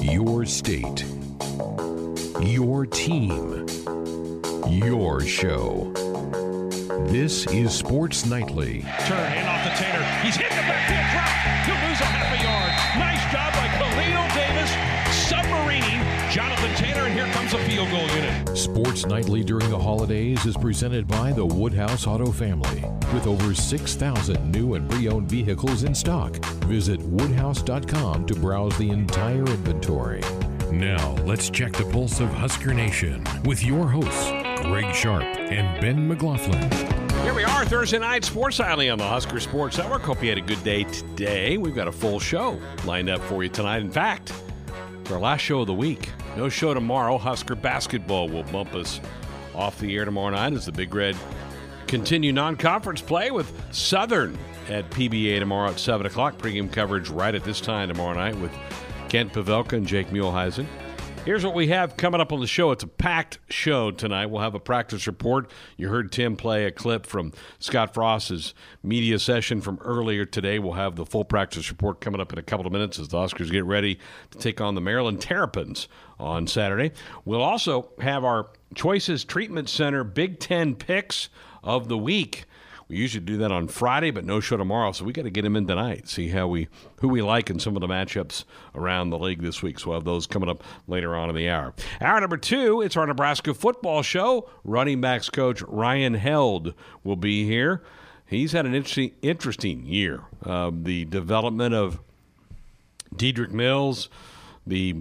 Your state. Your team. Your show. This is Sports Nightly. Turn in off the Taylor. He's hit the drop. He'll lose a field goal unit. Sports Nightly during the holidays is presented by the Woodhouse Auto Family. With over 6,000 new and pre owned vehicles in stock, visit woodhouse.com to browse the entire inventory. Now, let's check the pulse of Husker Nation with your hosts, Greg Sharpe and Ben McLaughlin. Here we are, Thursday night Sports Nightly on the Husker Sports Network. Hope you had a good day today. We've got a full show lined up for you tonight. In fact, it's our last show of the week. No show tomorrow. Husker basketball will bump us off the air tomorrow night as the Big Red continue non-conference play with Southern at PBA tomorrow at 7 o'clock. Pregame coverage right at this time tomorrow night with Kent Pavelka and Jake Muhleisen. Here's what we have coming up on the show. It's a packed show tonight. We'll have a practice report. You heard Tim play a clip from Scott Frost's media session from earlier today. We'll have the full practice report coming up in a couple of minutes as the Huskers get ready to take on the Maryland Terrapins on Saturday. We'll also have our Choices Treatment Center Big Ten picks of the week. We usually do that on Friday, but no show tomorrow, so we got to get him in tonight. See how we who we like in some of the matchups around the league this week. So we'll have those coming up later on in the hour. Hour number two, it's our Nebraska football show. Running backs coach Ryan Held will be here. He's had an interesting interesting year. Uh, the development of Dedrick Mills, the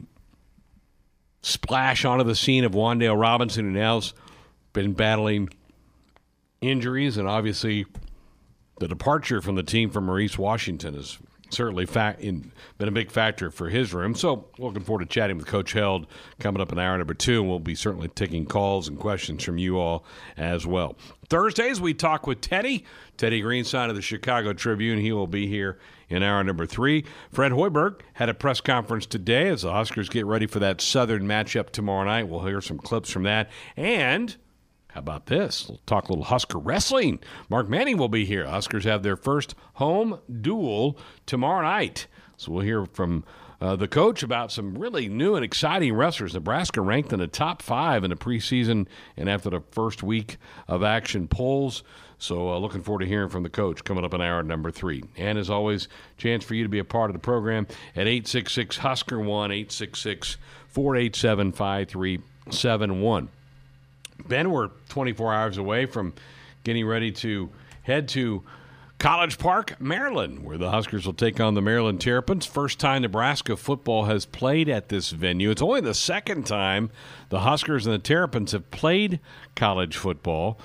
splash onto the scene of Wan'Dale Robinson, who now's been battling injuries, and obviously the departure from the team from Maurice Washington has certainly fa- in, been a big factor for his room. So, looking forward to chatting with Coach Held coming up in hour number two, and we'll be certainly taking calls and questions from you all as well. Thursdays, we talk with Teddy, Teddy Greenstein of the Chicago Tribune. He will be here in hour number three. Fred Hoiberg had a press conference today as the Huskers get ready for that Southern matchup tomorrow night. We'll hear some clips from that. And how about this? We'll talk a little Husker wrestling. Mark Manning will be here. Huskers have their first home duel tomorrow night. So we'll hear from uh, the coach about some really new and exciting wrestlers. Nebraska ranked in the top five in the preseason and after the first week of action polls. So uh, looking forward to hearing from the coach coming up in hour number three. And as always, chance for you to be a part of the program at 866 Husker 1 866 487 5371. Ben, we're 24 hours away from getting ready to head to College Park, Maryland, where the Huskers will take on the Maryland Terrapins. First time Nebraska football has played at this venue. It's only the second time the Huskers and the Terrapins have played college football.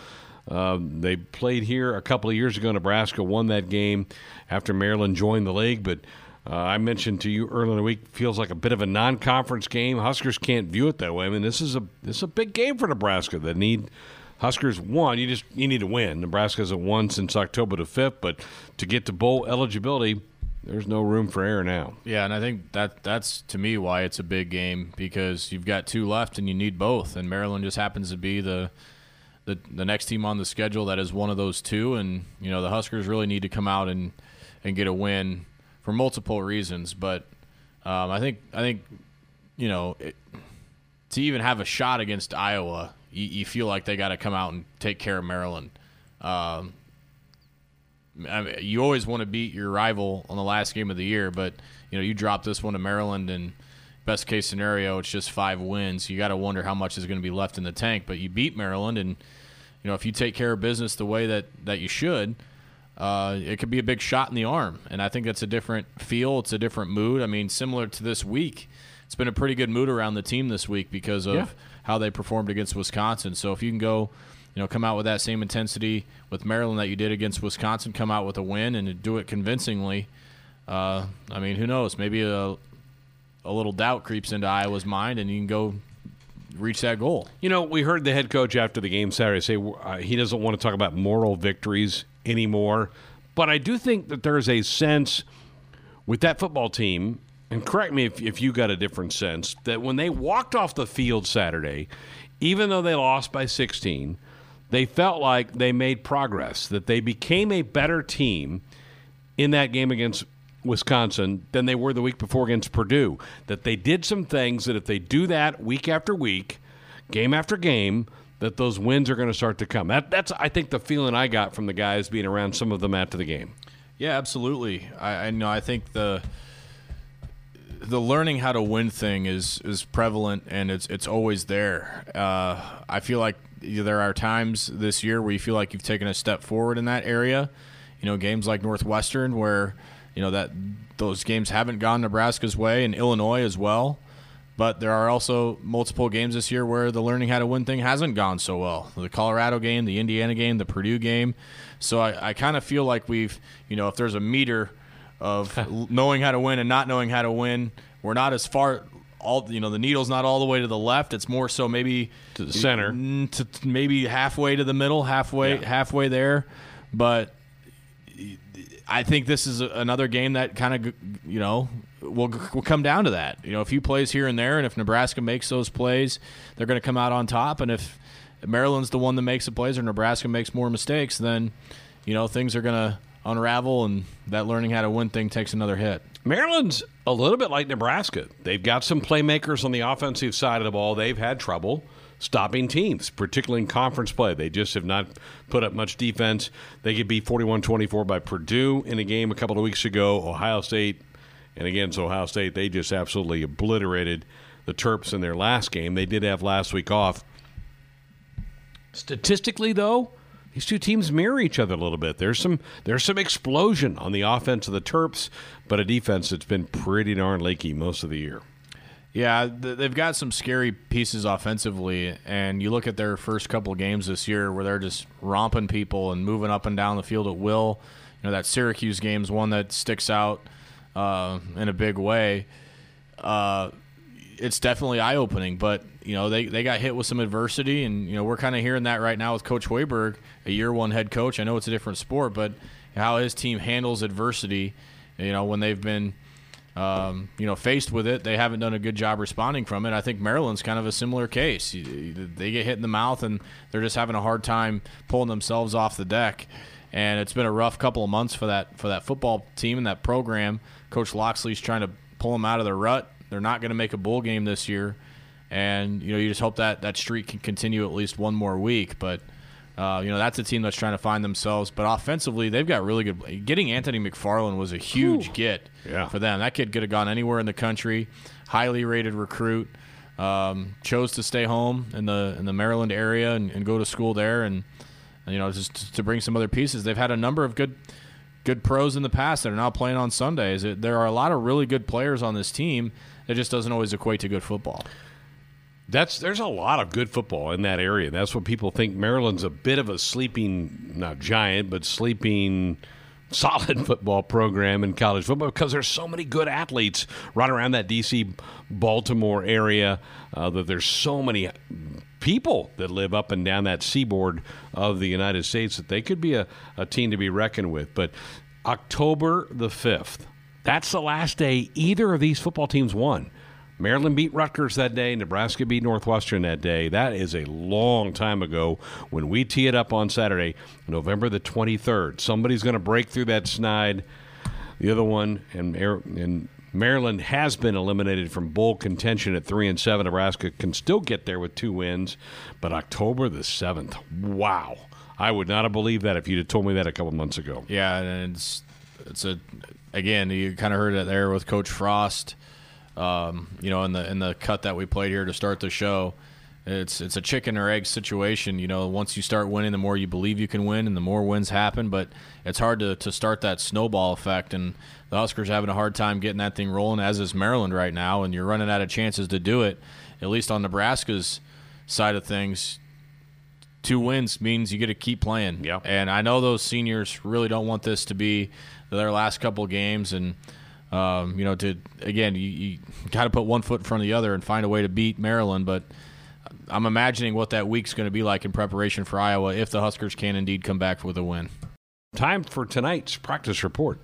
Um, they played here a couple of years ago. Nebraska won that game after Maryland joined the league, but uh, I mentioned to you earlier in the week feels like a bit of a non-conference game. Huskers can't view it that way. I mean, this is a this is a big game for Nebraska. That need Huskers one. You just you need to win. Nebraska hasn't won since October the fifth, but to get to bowl eligibility, there's no room for error now. Yeah, and I think that that's to me why it's a big game because you've got two left and you need both, and Maryland just happens to be the the the next team on the schedule that is one of those two, and you know the Huskers really need to come out and and get a win for multiple reasons. But um, I think I think you know it, to even have a shot against Iowa, you, you feel like they got to come out and take care of Maryland. Um, I mean, you always want to beat your rival on the last game of the year, but you know you drop this one to Maryland, and best case scenario, it's just five wins. You got to wonder how much is going to be left in the tank. But you beat Maryland, and you know if you take care of business the way that that you should uh, it could be a big shot in the arm. And I think that's a different feel. It's a different mood. I mean, similar to this week, it's been a pretty good mood around the team this week because of Yeah. how they performed against Wisconsin. So if you can go, you know, come out with that same intensity with Maryland that you did against Wisconsin, come out with a win and do it convincingly. Uh, I mean, who knows? Maybe a a little doubt creeps into Iowa's mind, and you can go reach that goal. You know, we heard the head coach after the game Saturday say uh, he doesn't want to talk about moral victories anymore. But I do think that there's a sense with that football team, and correct me if, if you got a different sense, that when they walked off the field Saturday, even though they lost by 16, they felt like they made progress, that they became a better team in that game against Wisconsin than they were the week before against Purdue. That they did some things that if they do that week after week, game after game, that those wins are going to start to come. That, that's, I think, the feeling I got from the guys being around some of them after the game. Yeah, absolutely. I, I know. I think the the learning how to win thing is is prevalent and it's it's always there. Uh, I feel like there are times this year where you feel like you've taken a step forward in that area. You know, games like Northwestern where you know that those games haven't gone Nebraska's way and Illinois as well. But there are also multiple games this year where the learning how to win thing hasn't gone so well. The Colorado game, the Indiana game, the Purdue game. So I, I kind of feel like we've, you know, if there's a meter of knowing how to win and not knowing how to win. We're not as far all you know the needle's not all the way to the left it's more so maybe to the center to maybe halfway to the middle halfway yeah. halfway there but I think this is another game that kind of you know will will come down to that you know a few plays here and there and if Nebraska makes those plays they're going to come out on top and if Maryland's the one that makes the plays or Nebraska makes more mistakes then you know things are going to unravel, and that learning how to win thing takes another hit. Maryland's a little bit like Nebraska. They've got some playmakers on the offensive side of the ball. They've had trouble stopping teams, particularly in conference play. They just have not put up much defense. They could be 41 24 by Purdue in a game a couple of weeks ago. Ohio State, and against Ohio State, they just absolutely obliterated the Terps in their last game. They did have last week off. Statistically, though, these two teams mirror each other a little bit. There's some there's some explosion on the offense of the Terps, but a defense that's been pretty darn leaky most of the year. Yeah, they've got some scary pieces offensively, and you look at their first couple of games this year where they're just romping people and moving up and down the field at will. You know that Syracuse game is one that sticks out uh, in a big way. Uh, it's definitely eye opening, but you know they, they got hit with some adversity, and you know we're kind of hearing that right now with Coach Hoiberg, a year one head coach. I know it's a different sport, but how his team handles adversity, you know when they've been um, you know faced with it, they haven't done a good job responding from it. I think Maryland's kind of a similar case. They get hit in the mouth, and they're just having a hard time pulling themselves off the deck. And it's been a rough couple of months for that for that football team and that program. Coach Locksley's trying to pull them out of their rut they're not going to make a bowl game this year, and you know you just hope that that streak can continue at least one more week. But uh, you know that's a team that's trying to find themselves. But offensively, they've got really good. Getting Anthony McFarland was a huge Ooh. get yeah. for them. That kid could have gone anywhere in the country. Highly rated recruit. Um, chose to stay home in the in the Maryland area and, and go to school there, and you know just to bring some other pieces. They've had a number of good good pros in the past that are now playing on Sundays. There are a lot of really good players on this team it just doesn't always equate to good football. That's there's a lot of good football in that area. That's what people think. Maryland's a bit of a sleeping, not giant, but sleeping solid football program in college football because there's so many good athletes right around that DC Baltimore area uh, that there's so many people that live up and down that seaboard of the United States that they could be a, a team to be reckoned with. But October the 5th, that's the last day either of these football teams won. Maryland beat Rutgers that day. Nebraska beat Northwestern that day. That is a long time ago when we tee it up on Saturday, November the 23rd. Somebody's going to break through that snide. The other one, and, and Maryland has been eliminated from bowl contention at 3 and 7. Nebraska can still get there with two wins, but October the 7th. Wow. I would not have believed that if you'd have told me that a couple months ago. Yeah, and it's it's a again, you kind of heard it there with Coach Frost. Um, you know, in the in the cut that we played here to start the show, it's it's a chicken or egg situation. You know, once you start winning, the more you believe you can win, and the more wins happen. But it's hard to to start that snowball effect, and the Huskers having a hard time getting that thing rolling, as is Maryland right now, and you're running out of chances to do it. At least on Nebraska's side of things, two wins means you get to keep playing. Yeah. And I know those seniors really don't want this to be their last couple games, and um, you know, to again, you, you got to put one foot in front of the other and find a way to beat Maryland. But I'm imagining what that week's going to be like in preparation for Iowa if the Huskers can indeed come back with a win. Time for tonight's practice report.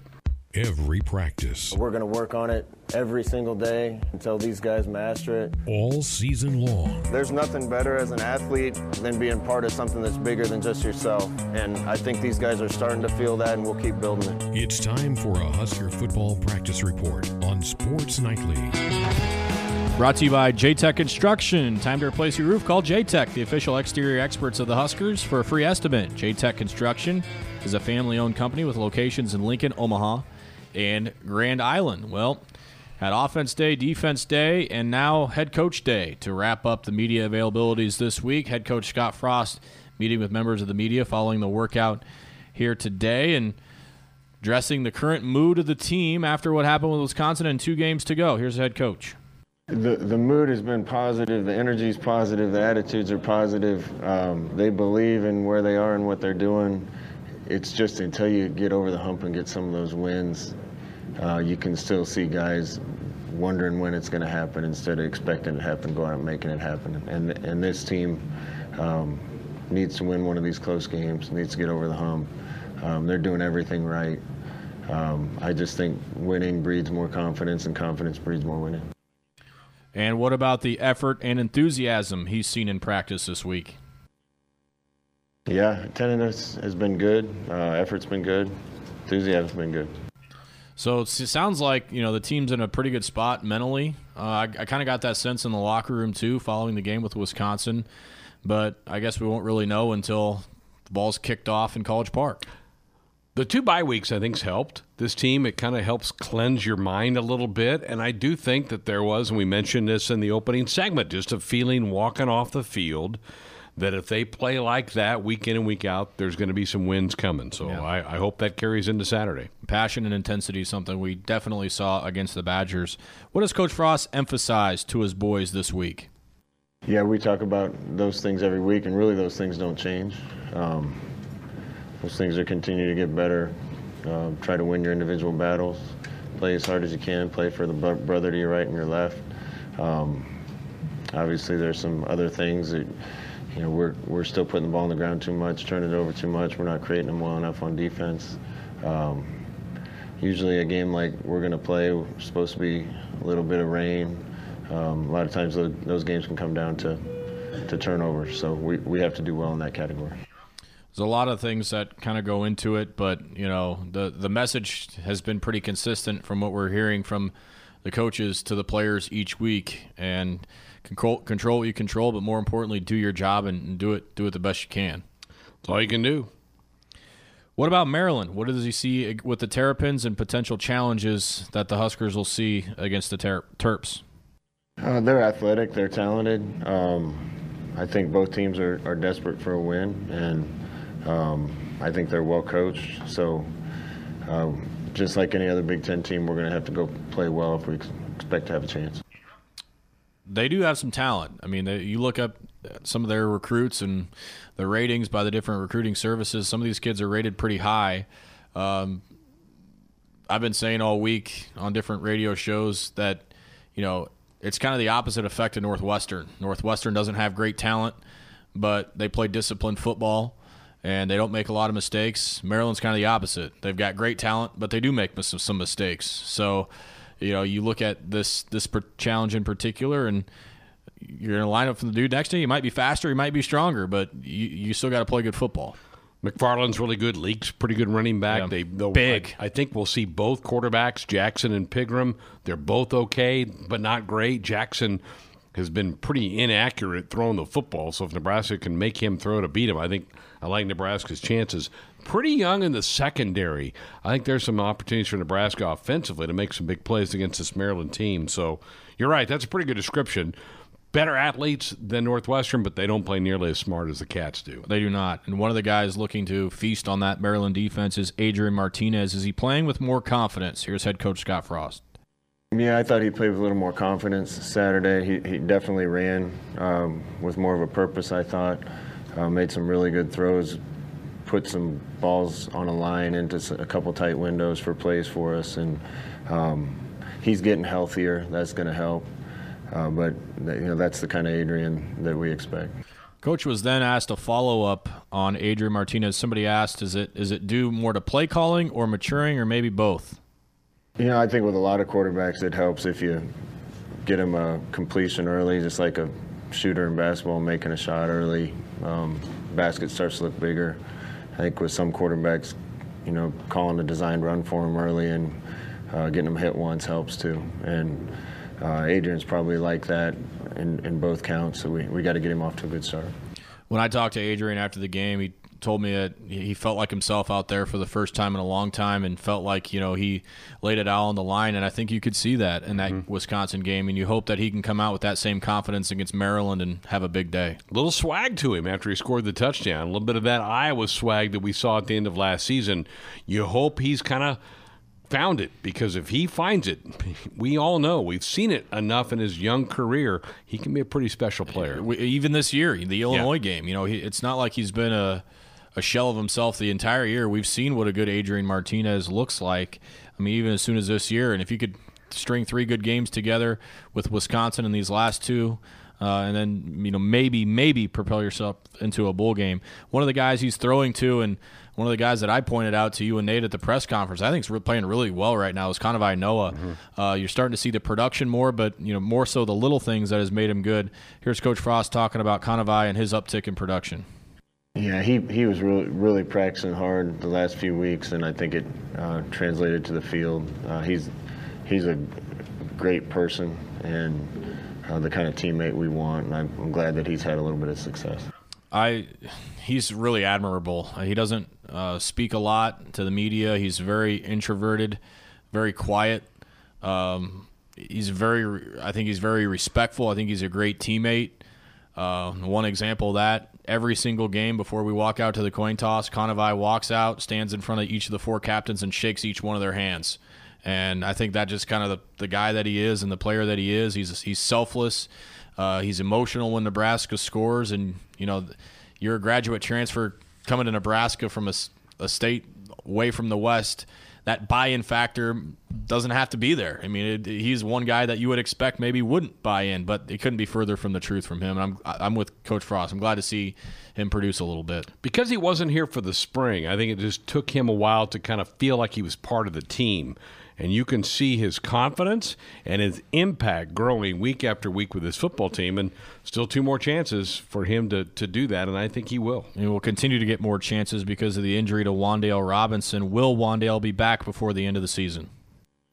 Every practice. We're going to work on it every single day until these guys master it. All season long. There's nothing better as an athlete than being part of something that's bigger than just yourself. And I think these guys are starting to feel that, and we'll keep building it. It's time for a Husker football practice report on Sports Nightly. Brought to you by JTech Construction. Time to replace your roof? Call JTech, the official exterior experts of the Huskers, for a free estimate. JTech Construction is a family owned company with locations in Lincoln, Omaha, and Grand Island. Well, had offense day, defense day, and now head coach day to wrap up the media availabilities this week. Head coach Scott Frost meeting with members of the media following the workout here today and addressing the current mood of the team after what happened with Wisconsin and two games to go. Here's the head coach. The, the mood has been positive, the energy is positive, the attitudes are positive. Um, they believe in where they are and what they're doing. It's just until you get over the hump and get some of those wins, uh, you can still see guys wondering when it's going to happen instead of expecting it to happen, going out and making it happen. And, and this team um, needs to win one of these close games, needs to get over the hump. Um, they're doing everything right. Um, I just think winning breeds more confidence, and confidence breeds more winning. And what about the effort and enthusiasm he's seen in practice this week? Yeah, attendance has been good. Uh, effort's been good. Enthusiasm's been good. So it sounds like you know the team's in a pretty good spot mentally. Uh, I, I kind of got that sense in the locker room too, following the game with Wisconsin. But I guess we won't really know until the ball's kicked off in College Park. The two bye weeks, I think, helped this team. It kind of helps cleanse your mind a little bit. And I do think that there was, and we mentioned this in the opening segment, just a feeling walking off the field that if they play like that week in and week out, there's going to be some wins coming. So yeah. I, I, hope that carries into Saturday. Passion and intensity is something we definitely saw against the Badgers. What does Coach Frost emphasize to his boys this week? Yeah, we talk about those things every week, and really those things don't change. Um, those things are continue to get better. Uh, try to win your individual battles. Play as hard as you can. Play for the brother to your right and your left. Um, obviously, there's some other things that you know we're we're still putting the ball on the ground too much, turning it over too much. We're not creating them well enough on defense. Um, usually, a game like we're going to play, we're supposed to be a little bit of rain. Um, a lot of times, those, those games can come down to to turnovers. So we, we have to do well in that category. There's a lot of things that kind of go into it, but you know the the message has been pretty consistent from what we're hearing from the coaches to the players each week, and control control what you control, but more importantly, do your job and, and do it do it the best you can. That's all you can do. What about Maryland? What does he see with the Terrapins and potential challenges that the Huskers will see against the ter- Terps? Uh, they're athletic. They're talented. Um, I think both teams are, are desperate for a win, and um, I think they're well coached. So, um, just like any other Big Ten team, we're going to have to go play well if we expect to have a chance. They do have some talent. I mean, they, you look up some of their recruits and the ratings by the different recruiting services. Some of these kids are rated pretty high. Um, I've been saying all week on different radio shows that, you know, it's kind of the opposite effect of Northwestern. Northwestern doesn't have great talent, but they play disciplined football and they don't make a lot of mistakes. Maryland's kind of the opposite. They've got great talent, but they do make some mistakes. So, you know, you look at this this challenge in particular, and you're going to line up for the dude next to you. You might be faster, you might be stronger, but you, you still got to play good football. McFarland's really good. Leake's pretty good running back. Yeah. They big. I, I, think we'll see both quarterbacks, Jackson and Pigrome. They're both okay, but not great. Jackson has been pretty inaccurate throwing the football. So if Nebraska can make him throw to beat him, I think I like Nebraska's chances. Pretty young in the secondary. I think there's some opportunities for Nebraska offensively to make some big plays against this Maryland team. So you're right. That's a pretty good description. Better athletes than Northwestern, but they don't play nearly as smart as the Cats do. They do not. And one of the guys looking to feast on that Maryland defense is Adrian Martinez. Is he playing with more confidence? Here's head coach Scott Frost. Yeah, I thought he played with a little more confidence Saturday. He, he definitely ran um, with more of a purpose, I thought uh, made some really good throws, put some balls on a line into a couple tight windows for plays for us, and um, he's getting healthier. That's going to help. Uh, but you know that's the kind of Adrian that we expect. Coach was then asked a follow up on Adrian Martinez. Somebody asked, "Is it is it due more to play calling or maturing, or maybe both?" You know, I think with a lot of quarterbacks, it helps if you get them a completion early, just like a shooter in basketball making a shot early. Um, basket starts to look bigger. I think with some quarterbacks, you know, calling a designed run for him early and uh, getting him hit once helps too. And uh, Adrian's probably like that in, in both counts, so we, we got to get him off to a good start. When I talked to Adrian after the game, he told me that he felt like himself out there for the first time in a long time and felt like, you know, he laid it all on the line. And I think you could see that in that mm-hmm. Wisconsin game. And you hope that he can come out with that same confidence against Maryland and have a big day. A little swag to him after he scored the touchdown. A little bit of that Iowa swag that we saw at the end of last season. You hope he's kind of found it because if he finds it, we all know we've seen it enough in his young career. He can be a pretty special player. Even this year, the Illinois yeah. game, you know, he, it's not like he's been a a shell of himself the entire year. We've seen what a good Adrian Martinez looks like. I mean, even as soon as this year, and if you could string three good games together with Wisconsin in these last two. Uh, and then you know maybe maybe propel yourself into a bowl game. One of the guys he's throwing to, and one of the guys that I pointed out to you and Nate at the press conference, I think is playing really well right now. Is Kanawai Noa. Mm-hmm. Uh, you're starting to see the production more, but you know more so the little things that has made him good. Here's Coach Frost talking about Kanawai and his uptick in production. Yeah, he, he was really really practicing hard the last few weeks, and I think it uh, translated to the field. Uh, he's he's a great person and uh, the kind of teammate we want, and I'm, glad that he's had a little bit of success. I he's really admirable. He doesn't uh, speak a lot to the media. He's very introverted, very quiet. Um, he's very I think he's very respectful. I think he's a great teammate. Uh, one example of that every single game before we walk out to the coin toss. Kanawai walks out, stands in front of each of the four captains, and shakes each one of their hands. And I think that just kind of the, the guy that he is and the player that he is. He's he's selfless. Uh, he's emotional when Nebraska scores, and you know, you're a graduate transfer coming to Nebraska from a, a state away from the West that buy-in factor doesn't have to be there. I mean, it, he's one guy that you would expect maybe wouldn't buy in, but it couldn't be further from the truth from him. And I'm I'm with Coach Frost. I'm glad to see him produce a little bit because he wasn't here for the spring. I think it just took him a while to kind of feel like he was part of the team and you can see his confidence and his impact growing week after week with his football team. And still two more chances for him to, to do that, and I think he will. He will continue to get more chances because of the injury to Wan'Dale Robinson. Will Wan'Dale be back before the end of the season?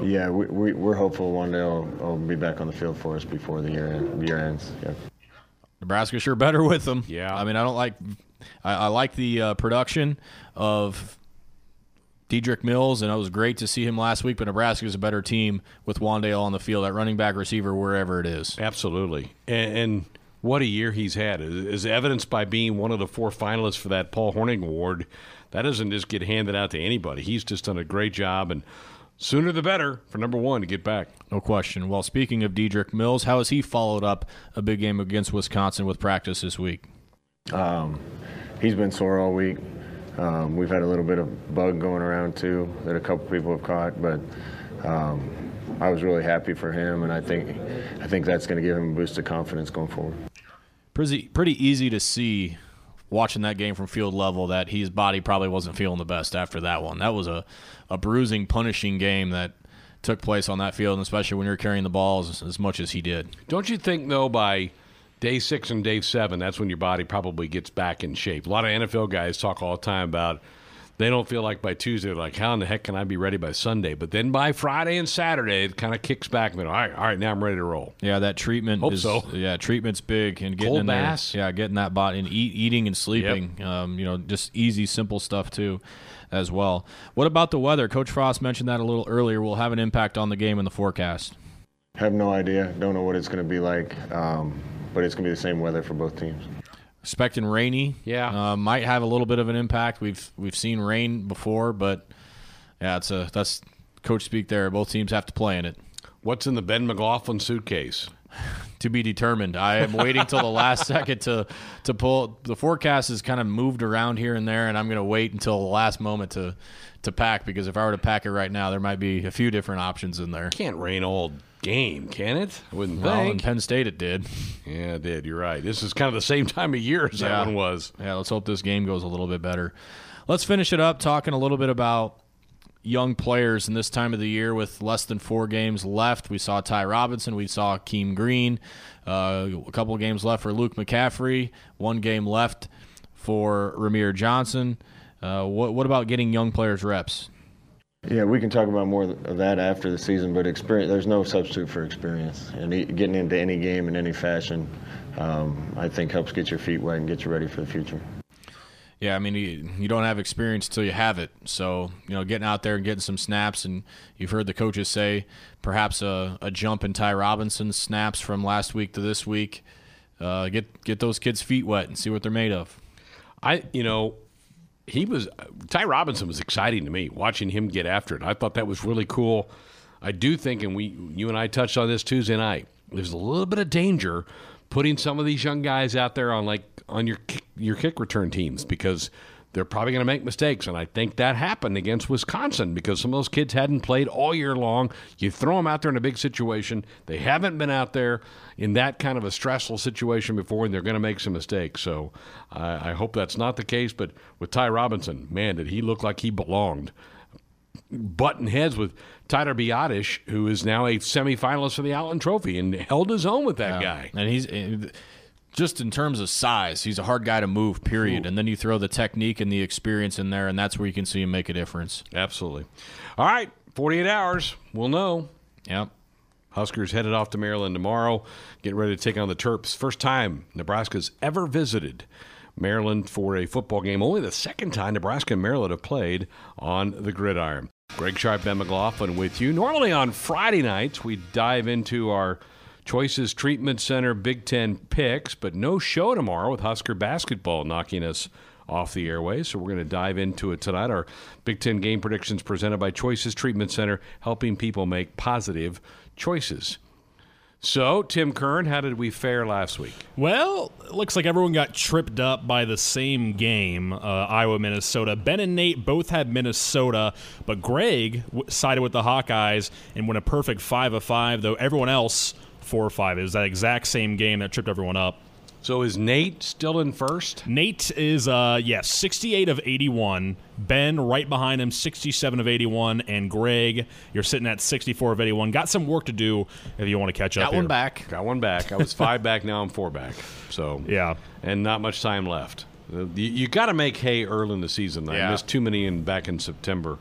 Yeah, we, we, we're hopeful Wan'Dale will be back on the field for us before the year, year ends. Yeah. Nebraska sure better with him. Yeah. I mean, I don't like I, I like the uh, production of Dedrick Mills, and it was great to see him last week. But Nebraska is a better team with Wan'Dale on the field at running back, receiver, wherever it is. Absolutely, and, and what a year he's had is evidenced by being one of the four finalists for that Paul Hornung Award. That doesn't just get handed out to anybody. He's just done a great job, and sooner the better for number one to get back. No question. Well, speaking of Dedrick Mills, how has he followed up a big game against Wisconsin with practice this week? Um, he's been sore all week. Um, we've had a little bit of bug going around too that a couple people have caught, but um, I was really happy for him, and I think I think that's going to give him a boost of confidence going forward. Pretty pretty easy to see watching that game from field level that his body probably wasn't feeling the best after that one. That was a, a bruising, punishing game that took place on that field, and especially when you're carrying the balls as, as much as he did. Don't you think though by day six and day seven, that's when your body probably gets back in shape. A lot of NFL guys talk all the time about they don't feel like by Tuesday, like, how in the heck can I be ready by Sunday? But then by Friday and Saturday, it kind of kicks back. And all right, all right, now I'm ready to roll. Yeah, that treatment Hope is, so. yeah, treatment's big and getting Cold in baths. there, yeah, getting that body and eat, eating and sleeping. Yep. Um, you know, just easy, simple stuff too, as well. What about the weather? Coach Frost mentioned that a little earlier. Will have an impact on the game in the forecast. Have no idea. Don't know what it's going to be like. Um, but it's going to be the same weather for both teams. Expecting rainy, yeah, uh, might have a little bit of an impact. We've we've seen rain before, but yeah, it's a that's coach speak there. Both teams have to play in it. What's in the Ben McLaughlin suitcase? to be determined. I am waiting till the last second to to pull. The forecast is kind of moved around here and there, and I'm going to wait until the last moment to to pack because if I were to pack it right now, there might be a few different options in there. Can't rain all game, can it? I wouldn't well, think. in Penn State it did. Yeah, it did. You're right. This is kind of the same time of year as yeah. that one was. Yeah, let's hope this game goes a little bit better. Let's finish it up talking a little bit about young players in this time of the year with less than four games left. We saw Ty Robinson, we saw Keem Green, uh, a couple of games left for Luke McCaffrey, one game left for Rahmir Johnson. Uh, what, what about getting young players reps? Yeah, we can talk about more of that after the season, but experience, there's no substitute for experience. And getting into any game in any fashion, um, I think helps get your feet wet and get you ready for the future. Yeah, I mean, you, you don't have experience until you have it. So, you know, getting out there and getting some snaps, and you've heard the coaches say perhaps a, a jump in Ty Robinson's snaps from last week to this week. Uh, get get those kids' feet wet and see what they're made of. I, you know, he was Ty Robinson was exciting to me watching him get after it. I thought that was really cool. I do think, and we, you and I touched on this Tuesday night. There's a little bit of danger putting some of these young guys out there on like on your your kick return teams because they're probably going to make mistakes. And I think that happened against Wisconsin because some of those kids hadn't played all year long. You throw them out there in a big situation. They haven't been out there in that kind of a stressful situation before, and they're going to make some mistakes. So I hope that's not the case. But with Ty Robinson, man, did he look like he belonged. Button heads with Tyler Biadasz, who is now a semifinalist for the Outland Trophy and held his own with that yeah. guy. And he's eh, just in terms of size, he's a hard guy to move, period. Ooh. And then you throw the technique and the experience in there, and that's where you can see him make a difference. Absolutely. All right, 48 hours. We'll know. Yep. Huskers headed off to Maryland tomorrow, getting ready to take on the Terps. First time Nebraska's ever visited Maryland for a football game. Only the second time Nebraska and Maryland have played on the gridiron. Greg Sharpe, Ben McLaughlin with you. Normally on Friday nights, we dive into our – Choices Treatment Center Big Ten picks, but no show tomorrow with Husker basketball knocking us off the airways. So we're going to dive into it tonight. Our Big Ten game predictions presented by Choices Treatment Center, helping people make positive choices. So, Tim Kern, how did we fare last week? Well, looks like everyone got tripped up by the same game, uh, Iowa Minnesota. Ben and Nate both had Minnesota, but Greg sided with the Hawkeyes and went a perfect five of five. Though everyone else four or five. It was that exact same game that tripped everyone up. So is Nate still in first? Nate is uh yes, 68 of 81. Ben right behind him 67 of 81 and Greg you're sitting at 64 of 81. Got some work to do if you want to catch Got up. Got one back. Got one back. I was 5 back now I'm 4 back. So Yeah. And not much time left. You, you got to make hay early in the season. I missed too many in back in September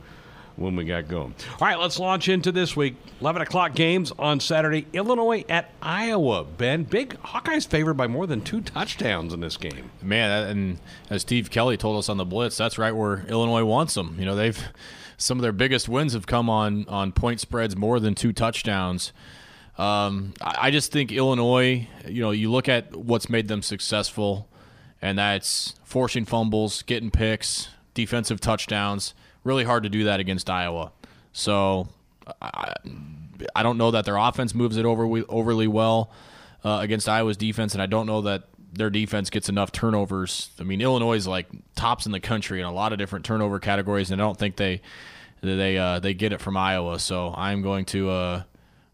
when we got going. All right, let's launch into this week. 11 o'clock games on Saturday. Illinois at Iowa. Ben, big Hawkeyes favored by more than two touchdowns in this game. Man, and as Steve Kelly told us on the Blitz, that's right where Illinois wants them. You know, they've some of their biggest wins have come on on point spreads more than two touchdowns. Um, I just think Illinois. You know, you look at what's made them successful, and that's forcing fumbles, getting picks, defensive touchdowns really hard to do that against Iowa. So I, I don't know that their offense moves it over overly well uh, against Iowa's defense, and I don't know that their defense gets enough turnovers. I mean, Illinois is like tops in the country in a lot of different turnover categories, and I don't think they they uh, they get it from Iowa. So I'm going to uh,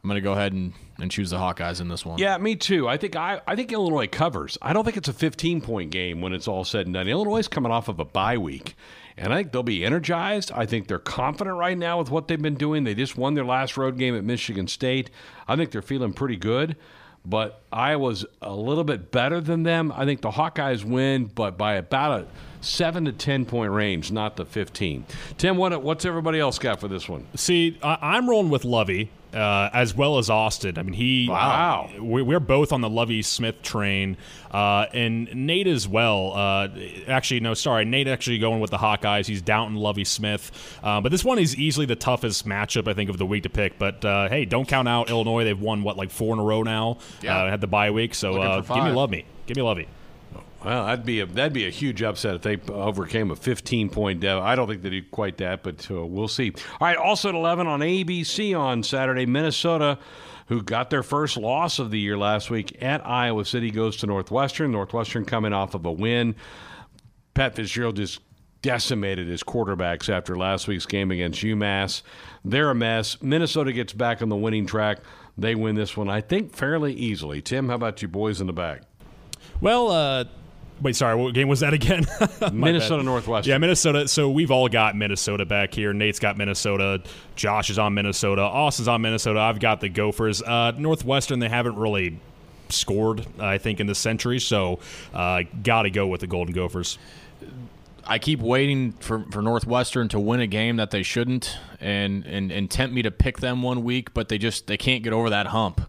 I'm going to go ahead and, and choose the Hawkeyes in this one. Yeah, me too. I think I, I think Illinois covers. I don't think it's a 15 point game when it's all said and done. Illinois is coming off of a bye week, and I think they'll be energized. I think they're confident right now with what they've been doing. They just won their last road game at Michigan State. I think they're feeling pretty good. But Iowa's a little bit better than them. I think the Hawkeyes win, but by about a seven to ten point range, not the fifteen. Tim, what, what's everybody else got for this one? See, I, am rolling with Lovie uh, as well as Austin. I mean, he. Wow. Uh, we're both on the Lovie Smith train, uh, and Nate as well. Uh, actually, no, sorry, Nate actually going with the Hawkeyes. He's down in Lovie Smith, uh, but this one is easily the toughest matchup I think of the week to pick. But uh, hey, don't count out Illinois. They've won what like four in a row now. Yeah. had the bye week, so give me Lovie. Give me Lovie. Well, that'd be a that'd be a huge upset if they overcame a 15 point dev. I don't think they did quite that, but uh, we'll see. All right, also at 11 on ABC on Saturday, Minnesota, who got their first loss of the year last week at Iowa City, goes to Northwestern. Northwestern coming off of a win. Pat Fitzgerald just decimated his quarterbacks after last week's game against UMass. They're a mess. Minnesota gets back on the winning track. They win this one, I think, fairly easily. Tim, how about you boys in the back? Well, uh, Wait, sorry, what game was that again? Minnesota Northwestern. Yeah, Minnesota. So we've all got Minnesota back here. Nate's got Minnesota. Josh is on Minnesota. Austin's on Minnesota. I've got the Gophers. Uh, Northwestern, they haven't really scored, I think, in the century. So uh, got to go with the Golden Gophers. I keep waiting for, for Northwestern to win a game that they shouldn't and, and, and tempt me to pick them one week, but they just they can't get over that hump.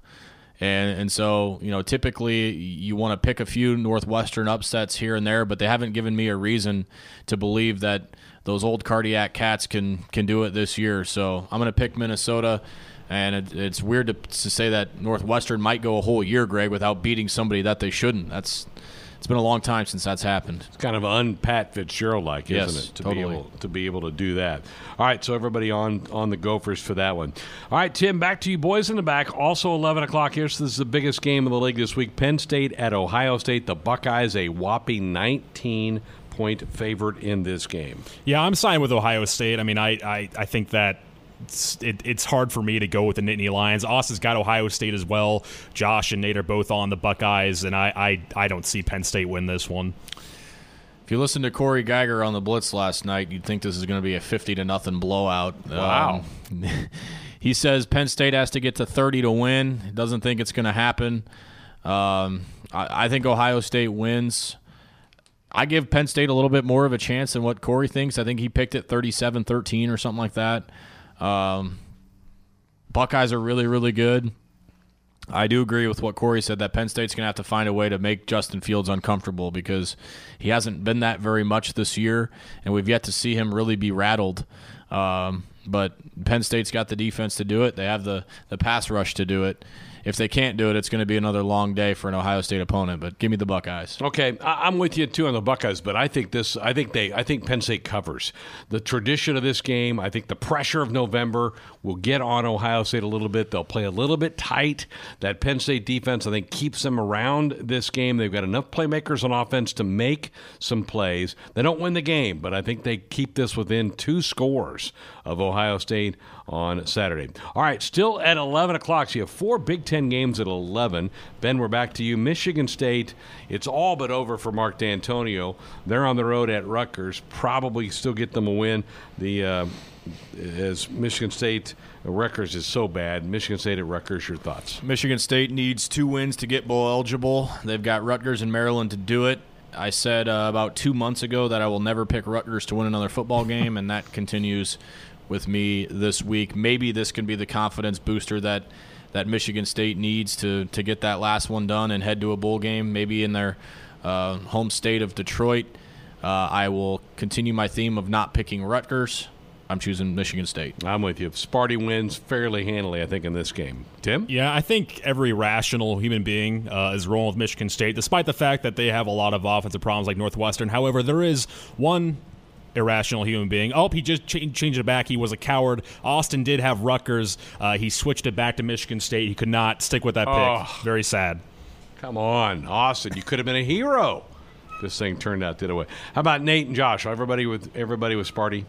And and so, you know, typically you want to pick a few Northwestern upsets here and there, but they haven't given me a reason to believe that those old cardiac cats can can do it this year. So I'm going to pick Minnesota. And it, it's weird to, to say that Northwestern might go a whole year, Greg, without beating somebody that they shouldn't. That's it's been a long time since that's happened. It's kind of un-Pat Fitzgerald like, isn't Yes, it? To totally. be able to be able to do that. All right, so everybody on on the Gophers for that one. All right, Tim, back to you boys in the back. Also eleven o'clock here. So this is the biggest game of the league this week. Penn State at Ohio State. The Buckeyes a whopping nineteen point favorite in this game. Yeah, I'm siding with Ohio State. I mean, I, I, I think that it's, it, it's hard for me to go with the Nittany Lions. Austin's got Ohio State as well. Josh and Nate are both on the Buckeyes, and I, I, I don't see Penn State win this one. If you listen to Corey Geiger on the Blitz last night, you'd think this is going to be a fifty to nothing blowout. Wow. Um, he says Penn State has to get to thirty to win. He doesn't think it's going to happen. Um, I, I think Ohio State wins. I give Penn State a little bit more of a chance than what Corey thinks. I think he picked it 37-13 or something like that. Um, Buckeyes are really, really good. I do agree with what Corey said that Penn State's going to have to find a way to make Justin Fields uncomfortable because he hasn't been that very much this year, and we've yet to see him really be rattled. Um, but Penn State's got the defense to do it. They have the, the pass rush to do it. If they can't do it, it's going to be another long day for an Ohio State opponent. But give me the Buckeyes. Okay, I- I'm with you too on the Buckeyes, but I think this. I think they. I think Penn State covers the tradition of this game. I think the pressure of November will get on Ohio State a little bit. They'll play a little bit tight. That Penn State defense, I think, keeps them around this game. They've got enough playmakers on offense to make some plays. They don't win the game, but I think they keep this within two scores of Ohio State on Saturday. All right, still at 11 o'clock. So you have four Big Ten games at 11. Ben, we're back to you. Michigan State, it's all but over for Mark Dantonio. They're on the road at Rutgers. Probably still get them a win. The uh, as Michigan State Rutgers is so bad. Michigan State at Rutgers, your thoughts? Michigan State needs two wins to get bowl eligible. They've got Rutgers and Maryland to do it. I said uh, about two months ago that I will never pick Rutgers to win another football game, and that continues with me this week. Maybe this can be the confidence booster that that Michigan State needs to to get that last one done and head to a bowl game, maybe in their uh, home state of Detroit. Uh, I will continue my theme of not picking Rutgers. I'm choosing Michigan State. I'm with you. Sparty wins fairly handily, I think, in this game. Tim? Yeah, I think every rational human being uh, is rolling with Michigan State, despite the fact that they have a lot of offensive problems like Northwestern. However, there is one irrational human being. Oh, he just ch- changed it back. He was a coward. Austin did have Rutgers. Uh, he switched it back to Michigan State. He could not stick with that pick. Oh. Very sad. Come on, Austin. You could have been a hero. This thing turned out the other way. How about Nate and Josh? Everybody with everybody with Sparty.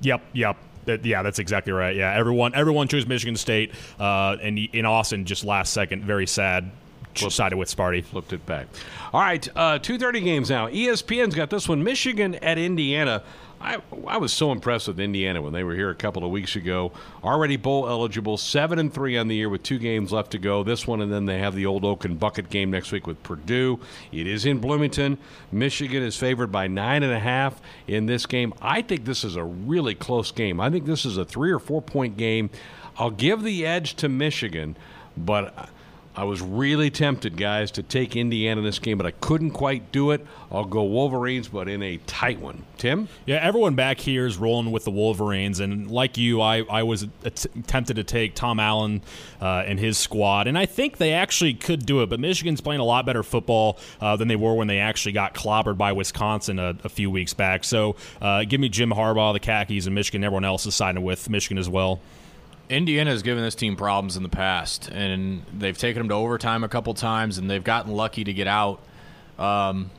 Yep, yep. Yeah, that's exactly right. Yeah, everyone, everyone chose Michigan State, uh, and in Austin, just last second, very sad, sided with Sparty. Flipped it back. All right, uh, two thirty games now. ESPN's got this one: Michigan at Indiana. I, I was so impressed with Indiana when they were here a couple of weeks ago. Already bowl eligible, seven and three on the year with two games left to go. This one, and then they have the Old Oaken bucket game next week with Purdue. It is in Bloomington. Michigan is favored by nine and a half in this game. I think this is a really close game. I think this is a three or four point game. I'll give the edge to Michigan, but I was really tempted, guys, to take Indiana in this game, but I couldn't quite do it. I'll go Wolverines, but in a tight one. Tim? Yeah, everyone back here is rolling with the Wolverines, and like you, I, I was tempted to take Tom Allen uh, and his squad, and I think they actually could do it. But Michigan's playing a lot better football uh, than they were when they actually got clobbered by Wisconsin a, a few weeks back. So uh, give me Jim Harbaugh, the Khakis, and Michigan. Everyone else is siding with Michigan as well. Indiana has given this team problems in the past, and they've taken them to overtime a couple times, and they've gotten lucky to get out. Um,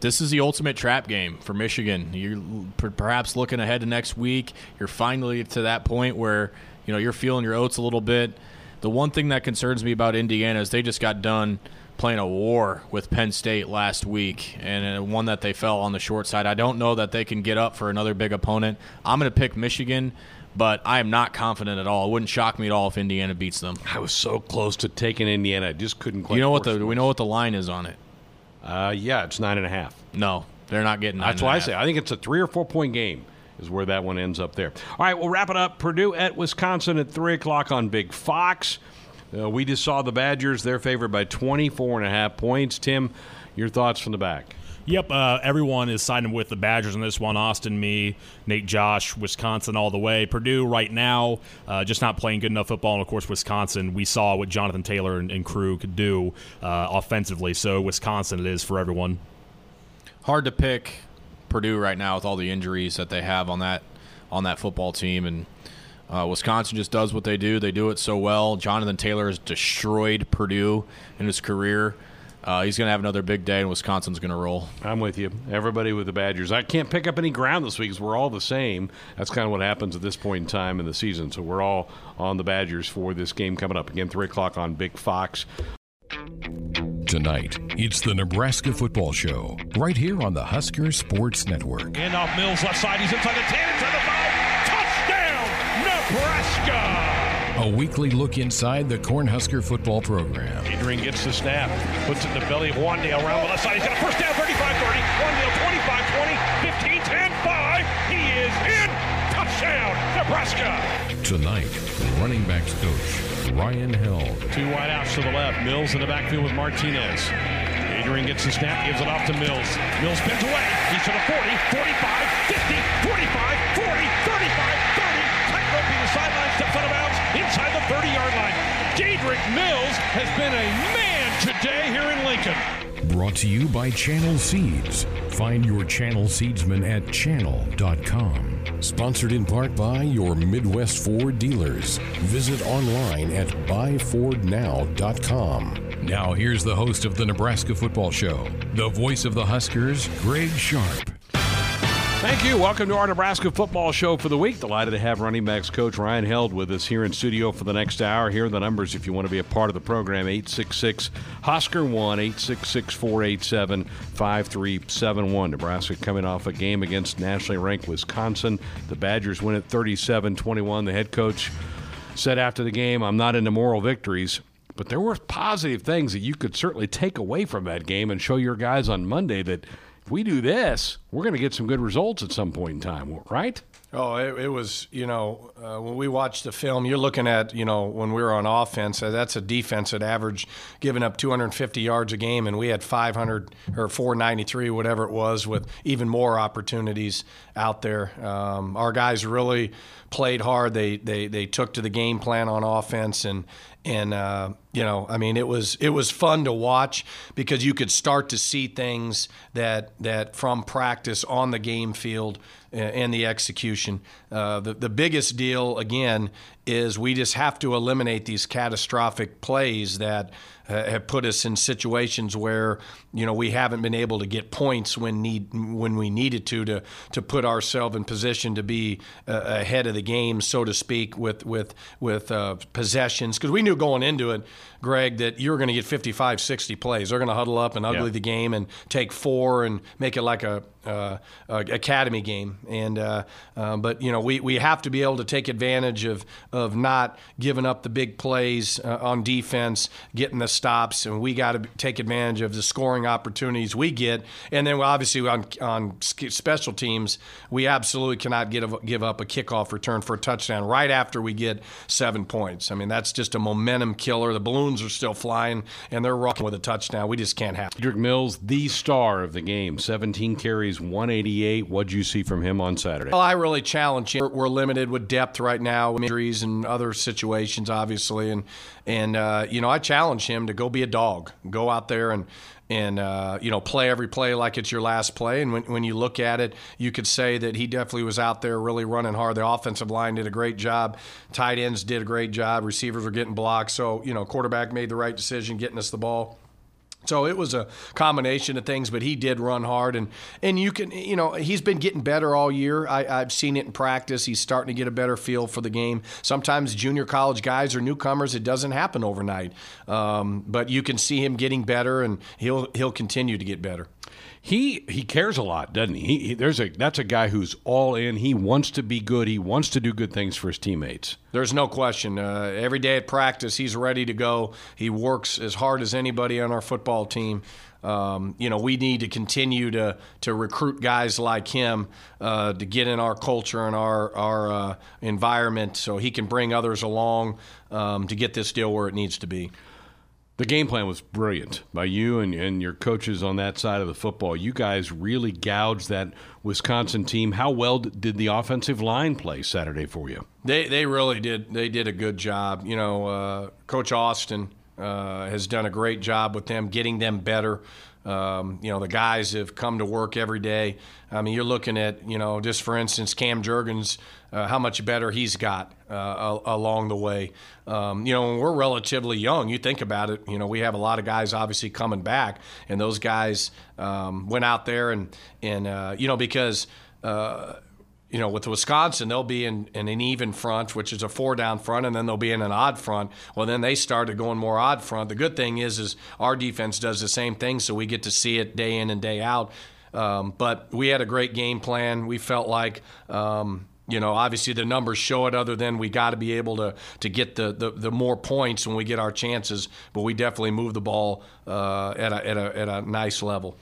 this is the ultimate trap game for Michigan. You're per- perhaps looking ahead to next week. You're finally to that point where you know you're feeling your oats a little bit. The one thing that concerns me about Indiana is they just got done playing a war with Penn State last week, and one that they fell on the short side. I don't know that they can get up for another big opponent. I'm going to pick Michigan, but I am not confident at all. It wouldn't shock me at all if Indiana beats them. I was so close to taking Indiana, I just couldn't quite. You know what the we know what the line is on it. Uh, yeah, it's nine and a half. No, they're not getting. That's why I say I think it's a three or four point game is where that one ends up there. All right, we'll wrap it up. Purdue at Wisconsin at three o'clock on Big Fox. Uh, we just saw the Badgers. They're favored by 24 and a half points. Tim, your thoughts from the back? Yep, uh, everyone is siding with the Badgers in this one. Austin, me, Nate, Josh, Wisconsin, all the way. Purdue right now, uh, just not playing good enough football, and of course Wisconsin. We saw what Jonathan Taylor and, and crew could do uh, offensively. So Wisconsin, it is for everyone. Hard to pick Purdue right now with all the injuries that they have on that on that football team, and uh, Wisconsin just does what they do. They do it so well. Jonathan Taylor has destroyed Purdue in his career. Uh, he's going to have another big day, and Wisconsin's going to roll. I'm with you. Everybody with the Badgers. I can't pick up any ground this week because we're all the same. That's kind of what happens at this point in time in the season. So we're all on the Badgers for this game coming up. Again, 3 o'clock on Big Fox. Tonight, it's the Nebraska Football Show, right here on the Husker Sports Network. And off Mills left side. He's inside the 10, inside the 5. Touchdown, Nebraska. A weekly look inside the Cornhusker football program. Adrian gets the snap, puts it in the belly of Wan'Dale around the left side. He's got a first down, 35 30. Wan'Dale 25 20, 15 10 5. He is in. Touchdown, Nebraska. Tonight, running backs coach Ryan Held. Two wide wideouts to the left. Mills in the backfield with Martinez. Adrian gets the snap, gives it off to Mills. Mills spins away. He's to the 40, 45, 50, Dedrick Mills has been a man today here in Lincoln. Brought to you by Channel Seeds. Find your Channel Seedsman at channel.com. Sponsored in part by your Midwest Ford dealers. Visit online at buyfordnow.com. Now, here's the host of the Nebraska Football Show, the voice of the Huskers, Greg Sharpe. Thank you. Welcome to our Nebraska football show for the week. Delighted to have running backs coach Ryan Held with us here in studio for the next hour. Here are the numbers if you want to be a part of the program 866 Husker 1 866 487 5371. Nebraska coming off a game against nationally ranked Wisconsin. The Badgers win at 37 21. The head coach said after the game, I'm not into moral victories. But there were positive things that you could certainly take away from that game and show your guys on Monday that if we do this, we're going to get some good results at some point in time, right? Oh, it, it was, you know, uh, when we watched the film, you're looking at, you know, when we were on offense, uh, that's a defense that averaged giving up 250 yards a game, and we had 500 or 493, whatever it was, with even more opportunities out there. Um, our guys really played hard. They, they, they took to the game plan on offense, and, and uh, you know, I mean, it was it was fun to watch because you could start to see things that that from practice on the game field uh, and the execution. Uh, the the biggest deal again is we just have to eliminate these catastrophic plays that have put us in situations where you know we haven't been able to get points when need when we needed to to to put ourselves in position to be uh, ahead of the game, so to speak, with with with uh, possessions because we knew going into it, Greg, that you were going to get 55, 60 plays. They're going to huddle up and ugly yeah. the game and take four and make it like a uh, academy game. And uh, uh, but you know we, we have to be able to take advantage of of not giving up the big plays uh, on defense, getting the stops, and we got to take advantage of the scoring opportunities we get. And then obviously on on special teams, we absolutely cannot get a, give up a kickoff return for a touchdown right after we get seven points. I mean that's just a momentum killer. The balloons are still flying and they're rocking with a touchdown. We just can't have. Dedrick Mills, the star of the game, 17 carries, 188. What'd you see from him on Saturday? Well, I really challenge him. We're limited with depth right now, injuries and other situations, obviously, and and uh, you know I challenge him to go be a dog, go out there and and uh, you know play every play like it's your last play. And when, when you look at it, you could say that he definitely was out there really running hard. The offensive line did a great job, tight ends did a great job, receivers were getting blocked. So you know quarterback made the right decision getting us the ball So it was a combination of things, but he did run hard, and and you can you know he's been getting better all year. I, I've seen it in practice. He's starting to get a better feel for the game. Sometimes junior college guys or newcomers, it doesn't happen overnight, um, but you can see him getting better, and he'll he'll continue to get better. He he cares a lot, doesn't he? he? he? There's a that's a guy who's all in. He wants to be good. He wants to do good things for his teammates. There's no question. Uh, every day at practice, he's ready to go. He works as hard as anybody on our football team. Um, you know, we need to continue to to recruit guys like him uh, to get in our culture and our our uh, environment, so he can bring others along um, to get this deal where it needs to be. The game plan was brilliant by you and, and your coaches on that side of the football. You guys really gouged that Wisconsin team. How well did the offensive line play Saturday for you? They they really did. They did a good job. You know, uh, Coach Austin uh, has done a great job with them, getting them better. Um, you know, the guys have come to work every day. I mean, you're looking at, you know, just for instance, Cam Jurgens, uh, how much better he's got uh, along the way. Um, you know, when we're relatively young, you think about it, you know, we have a lot of guys obviously coming back, and those guys um, went out there and, and uh, you know, because uh, you know, with Wisconsin, they'll be in, in, an even front, which is a four down front, and then they'll be in an odd front. Well, then they started going more odd front. The good thing is, is our defense does the same thing, so we get to see it day in and day out. Um, but we had a great game plan. We felt like, um, you know, obviously the numbers show it. Other than we got to be able to to get the, the, the more points when we get our chances. But we definitely move the ball uh, at a, at a at a nice level.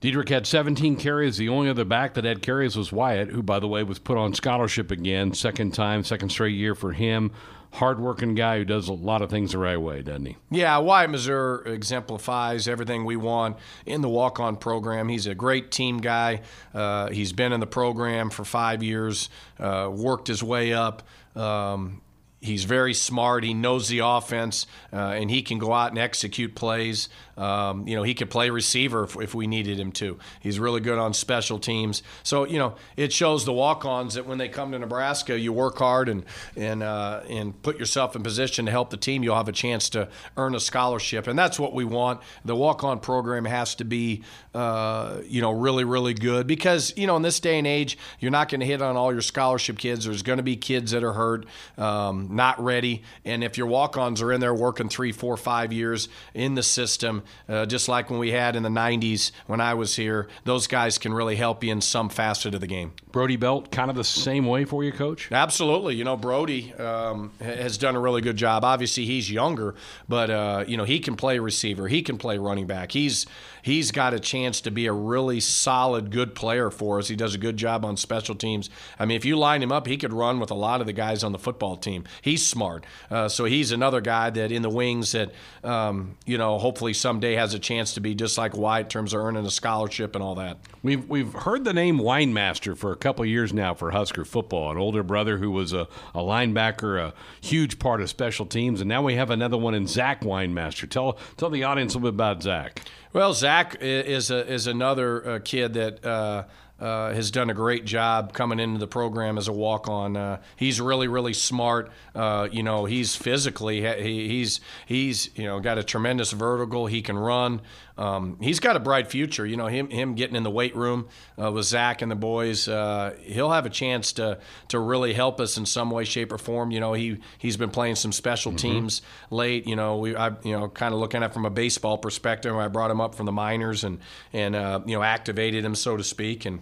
Dedrick had 17 carries. The only other back that had carries was Wyatt, who, by the way, was put on scholarship again, second time, second straight year for him. Hardworking guy who does a lot of things the right way, doesn't he? Yeah, Wyatt Mazour exemplifies everything we want in the walk on program. He's a great team guy. Uh, he's been in the program for five years, uh, worked his way up. Um, He's very smart. He knows the offense, uh, and he can go out and execute plays. Um, you know, he could play receiver if, if, we needed him to. He's really good on special teams. So, you know, it shows the walk-ons that when they come to Nebraska, you work hard and and uh, and put yourself in position to help the team. You'll have a chance to earn a scholarship, and that's what we want. The walk-on program has to be, uh, you know, really really good because you know in this day and age, you're not going to hit on all your scholarship kids. There's going to be kids that are hurt. Um, not ready. And if your walk ons are in there working three, four, five years in the system, uh, just like when we had in the 90s when I was here, those guys can really help you in some facet of the game. Brody Belt, kind of the same way for you, coach? Absolutely. You know, Brody um, has done a really good job. Obviously, he's younger, but, uh, you know, he can play receiver, he can play running back. He's, he's got a chance to be a really solid, good player for us. He does a good job on special teams. I mean, if you line him up, he could run with a lot of the guys on the football team. He's smart. Uh, so he's another guy that in the wings that, um, you know, hopefully someday has a chance to be just like Wyatt in terms of earning a scholarship and all that. We've, we've heard the name Weinmaster for a couple years now for Husker football, an older brother who was a, a linebacker, a huge part of special teams, and now we have another one in Zach Weinmaster. Tell, tell the audience a little bit about Zach. Well, Zach is a, is another uh, kid that uh, uh, has done a great job coming into the program as a walk on. Uh, he's really, really smart. Uh, you know, he's physically, he, he's, he's, you know, got a tremendous vertical. He can run. Um, he's got a bright future. You know, him, him getting in the weight room uh, with Zach and the boys, uh, he'll have a chance to, to really help us in some way, shape, or form. You know, he, he's been playing some special mm-hmm. teams late. You know, we, I, you know, kind of looking at from a baseball perspective, I brought him up from the minors and, and, uh, you know, activated him, so to speak. And,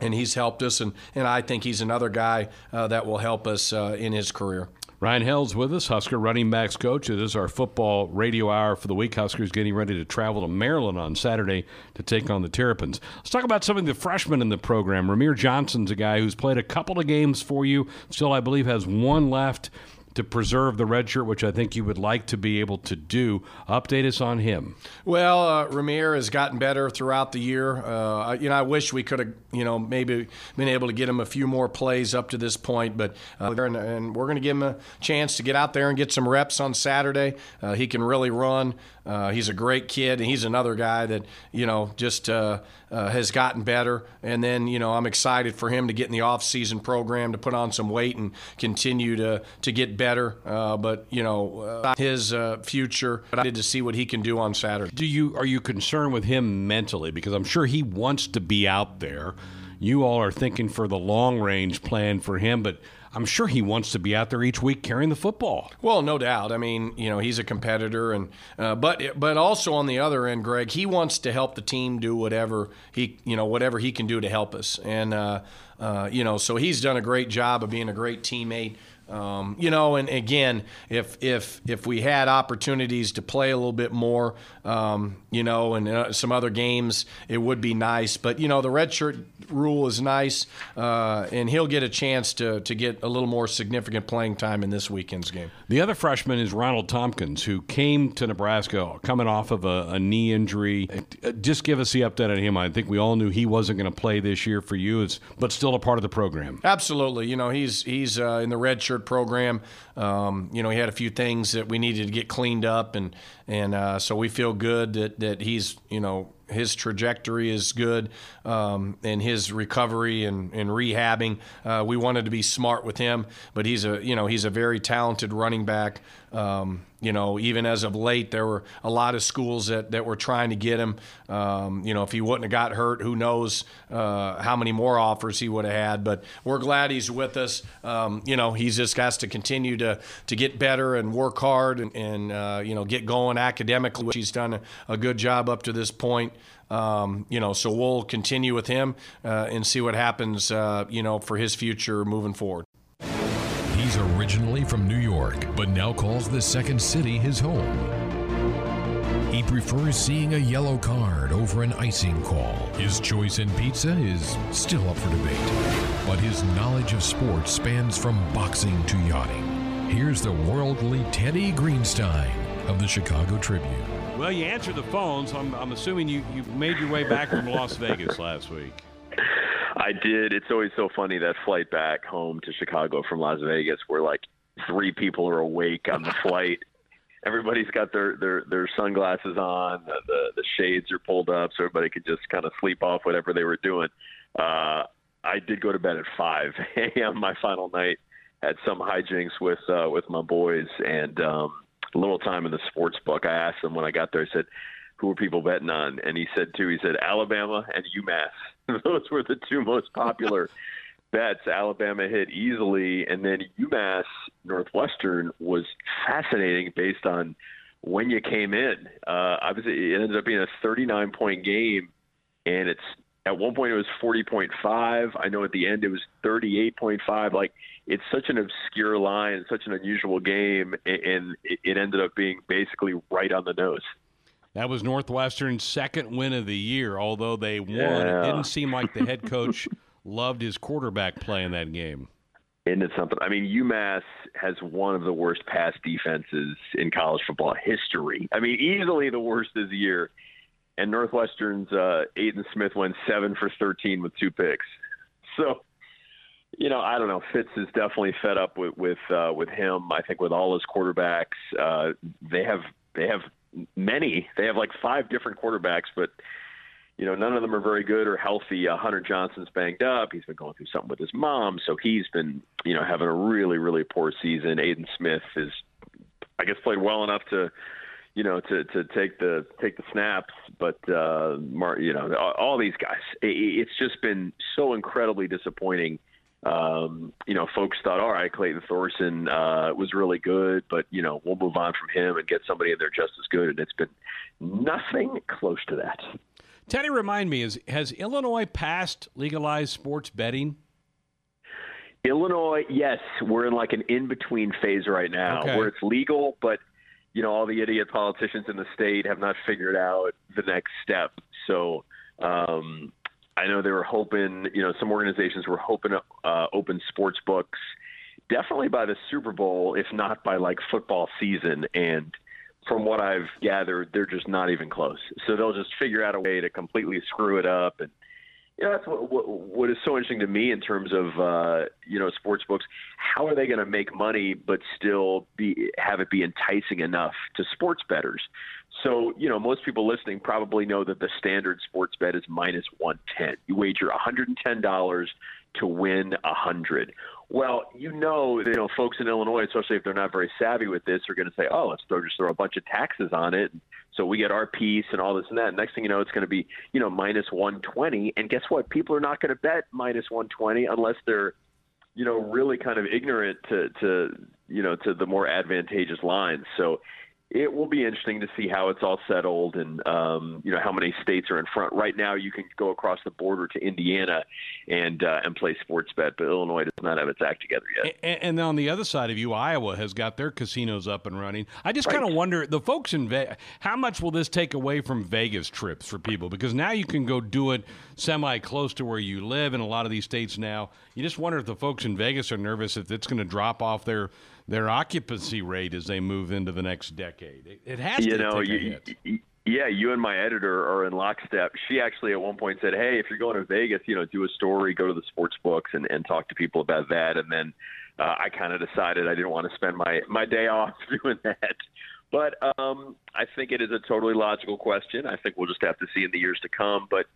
and he's helped us, and, and I think he's another guy uh, that will help us uh, in his career. Ryan Held's with us, Husker running backs coach. It is our football radio hour for the week. Huskers getting ready to travel to Maryland on Saturday to take on the Terrapins. Let's talk about some of the freshmen in the program. Rahmir Johnson's a guy who's played a couple of games for you. Still, I believe, has one left to preserve the red shirt, which I think you would like to be able to do. Update us on him. Well, uh, Rahmir has gotten better throughout the year. Uh, you know, I wish we could have, you know, maybe been able to get him a few more plays up to this point, but uh, and, and, we're going to give him a chance to get out there and get some reps on Saturday. Uh, he can really run. Uh, he's a great kid, and he's another guy that you know just uh, has gotten better. And then you know I'm excited for him to get in the off-season program to put on some weight and continue to to get better. Uh, but you know, uh, his uh, future. But I did to see what he can do on Saturday. Do you are you concerned with him mentally? Because I'm sure he wants to be out there. You all are thinking for the long range plan for him, but I'm sure he wants to be out there each week carrying the football. Well, no doubt. I mean, you know, he's a competitor, and uh, but but also on the other end, Greg, he wants to help the team do whatever he you know whatever he can do to help us, and uh, uh, you know, so he's done a great job of being a great teammate. Um, you know, and again, if if if we had opportunities to play a little bit more, um, you know, and uh, some other games, it would be nice. But you know, the redshirt rule is nice, uh, and he'll get a chance to to get a little more significant playing time in this weekend's game. The other freshman is Ronald Tompkins, who came to Nebraska coming off of a, a knee injury. Uh, just give us the update on him. I think we all knew he wasn't going to play this year for you, it's, but still a part of the program. Absolutely, you know, he's he's uh, in the red shirt program. Um, you know, he had a few things that we needed to get cleaned up, and and uh, so we feel good that that he's you know his trajectory is good um, and his recovery and, and rehabbing. Uh, we wanted to be smart with him, but he's a you know he's a very talented running back. Um, you know, even as of late, there were a lot of schools that, that were trying to get him. Um, you know, if he wouldn't have got hurt, who knows uh, how many more offers he would have had. But we're glad he's with us. Um, you know, he's just has to continue to to get better and work hard and, and uh, you know get going academically, which he's done a, a good job up to this point. Um, you know, so we'll continue with him uh, and see what happens. Uh, you know, for his future moving forward. He's originally from New York, but now calls the second city his home. He prefers seeing a yellow card over an icing call. His choice in pizza is still up for debate, but his knowledge of sports spans from boxing to yachting. Here's the worldly Teddy Greenstein of the Chicago Tribune. Well, you answered the phones. I'm, I'm assuming you, you made your way back from Las Vegas last week. I did. It's always so funny that flight back home to Chicago from Las Vegas, where like three people are awake on the flight. Everybody's got their their their sunglasses on. The, the the shades are pulled up, so everybody could just kind of sleep off whatever they were doing. Uh, I did go to bed at 5 a.m. my final night. Had some hijinks with uh, with my boys and um, a little time in the sports book. I asked them when I got there. I said, "Who were people betting on?" And he said two. He said Alabama and UMass. Those were the two most popular bets. Alabama hit easily, and then UMass Northwestern was fascinating based on when you came in. Uh, obviously, it ended up being a 39 point game, and it's at one point it was 40.5. I know at the end it was 38.5. Like it's such an obscure line, such an unusual game, and it ended up being basically right on the nose. That was Northwestern's second win of the year, although they won. Yeah. It didn't seem like the head coach loved his quarterback play in that game. Isn't it something? I mean, UMass has one of the worst pass defenses in college football history. I mean, easily the worst this year. And Northwestern's uh, Aidan Smith went seven for 13 with two picks. So, you know, I don't know. Fitz is definitely fed up with with uh, with him. I think with all his quarterbacks, uh, they have they have many. They have like five different quarterbacks, but you know, none of them are very good or healthy. Uh, Hunter Johnson's banged up. He's been going through something with his mom, so he's been, you know, having a really, really poor season. Aidan Smith is, I guess, played well enough to, you know, to to take the take the snaps. But uh, Mar- you know, all, all these guys, it, it's just been so incredibly disappointing. Um, you know, folks thought, all right, Clayton Thorson uh, was really good, but you know, we'll move on from him and get somebody in there just as good. And it's been nothing close to that. Teddy, remind me, is has Illinois passed legalized sports betting? Illinois, yes, we're in like an in between phase right now Okay. where it's legal, but you know all the idiot politicians in the state have not figured out the next step. So um, I know they were hoping, you know, some organizations were hoping to uh, open sports books definitely by the Super Bowl, if not by like football season. And from what I've gathered, they're just not even close. So they'll just figure out a way to completely screw it up and you know, that's what, what what is so interesting to me in terms of uh, you know sports books. How are they going to make money but still be have it be enticing enough to sports bettors? So you know, most people listening probably know that the standard sports bet is minus one ten. You wager one hundred and ten dollars to win a hundred. Well, you know, you know, folks in Illinois, especially if they're not very savvy with this, are going to say, "Oh, let's throw just throw a bunch of taxes on it, so we get our piece and all this and that." Next thing you know, it's going to be, you know, minus 120. And guess what? People are not going to bet minus 120 unless they're, you know, really kind of ignorant to to you know to the more advantageous lines. So it will be interesting to see how it's all settled and um, you know how many states are in front. Right now, you can go across the border to Indiana and uh, and play sports bet, but Illinois does not have its act together yet. And, and on the other side of you, Iowa has got their casinos up and running. I just kind of wonder the folks in Vegas, how much will this take away from Vegas trips for people? Because now you can go do it semi close to where you live in a lot of these states now. You just wonder if the folks in Vegas are nervous if it's going to drop off their their occupancy rate as they move into the next decade. It, it has you to know, take a you, hit. you- yeah, you and my editor are in lockstep. She actually at one point said, "Hey, if you're going to Vegas, you know, do a story, go to the sports books, and, and talk to people about that." And then uh, I kind of decided I didn't want to spend my my day off doing that. But um, I think it is a totally logical question. I think we'll just have to see in the years to come. But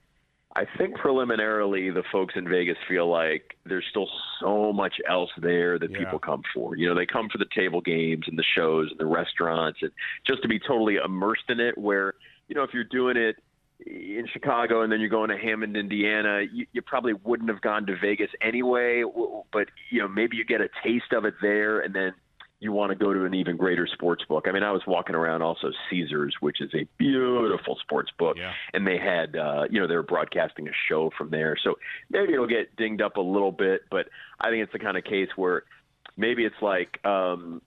I think preliminarily, the folks in Vegas feel like there's still so much else there that Yeah. people come for. You know, they come for the table games and the shows and the restaurants and just to be totally immersed in it. Where, you know, if you're doing it in Chicago and then you're going to Hammond, Indiana, you, you probably wouldn't have gone to Vegas anyway. But, you know, maybe you get a taste of it there and then you want to go to an even greater sports book. I mean, I was walking around also Caesars, which is a beautiful sports book, Yeah. and they had, uh, you know, they were broadcasting a show from there. So maybe it'll get dinged up a little bit, but I think it's the kind of case where maybe it's like um,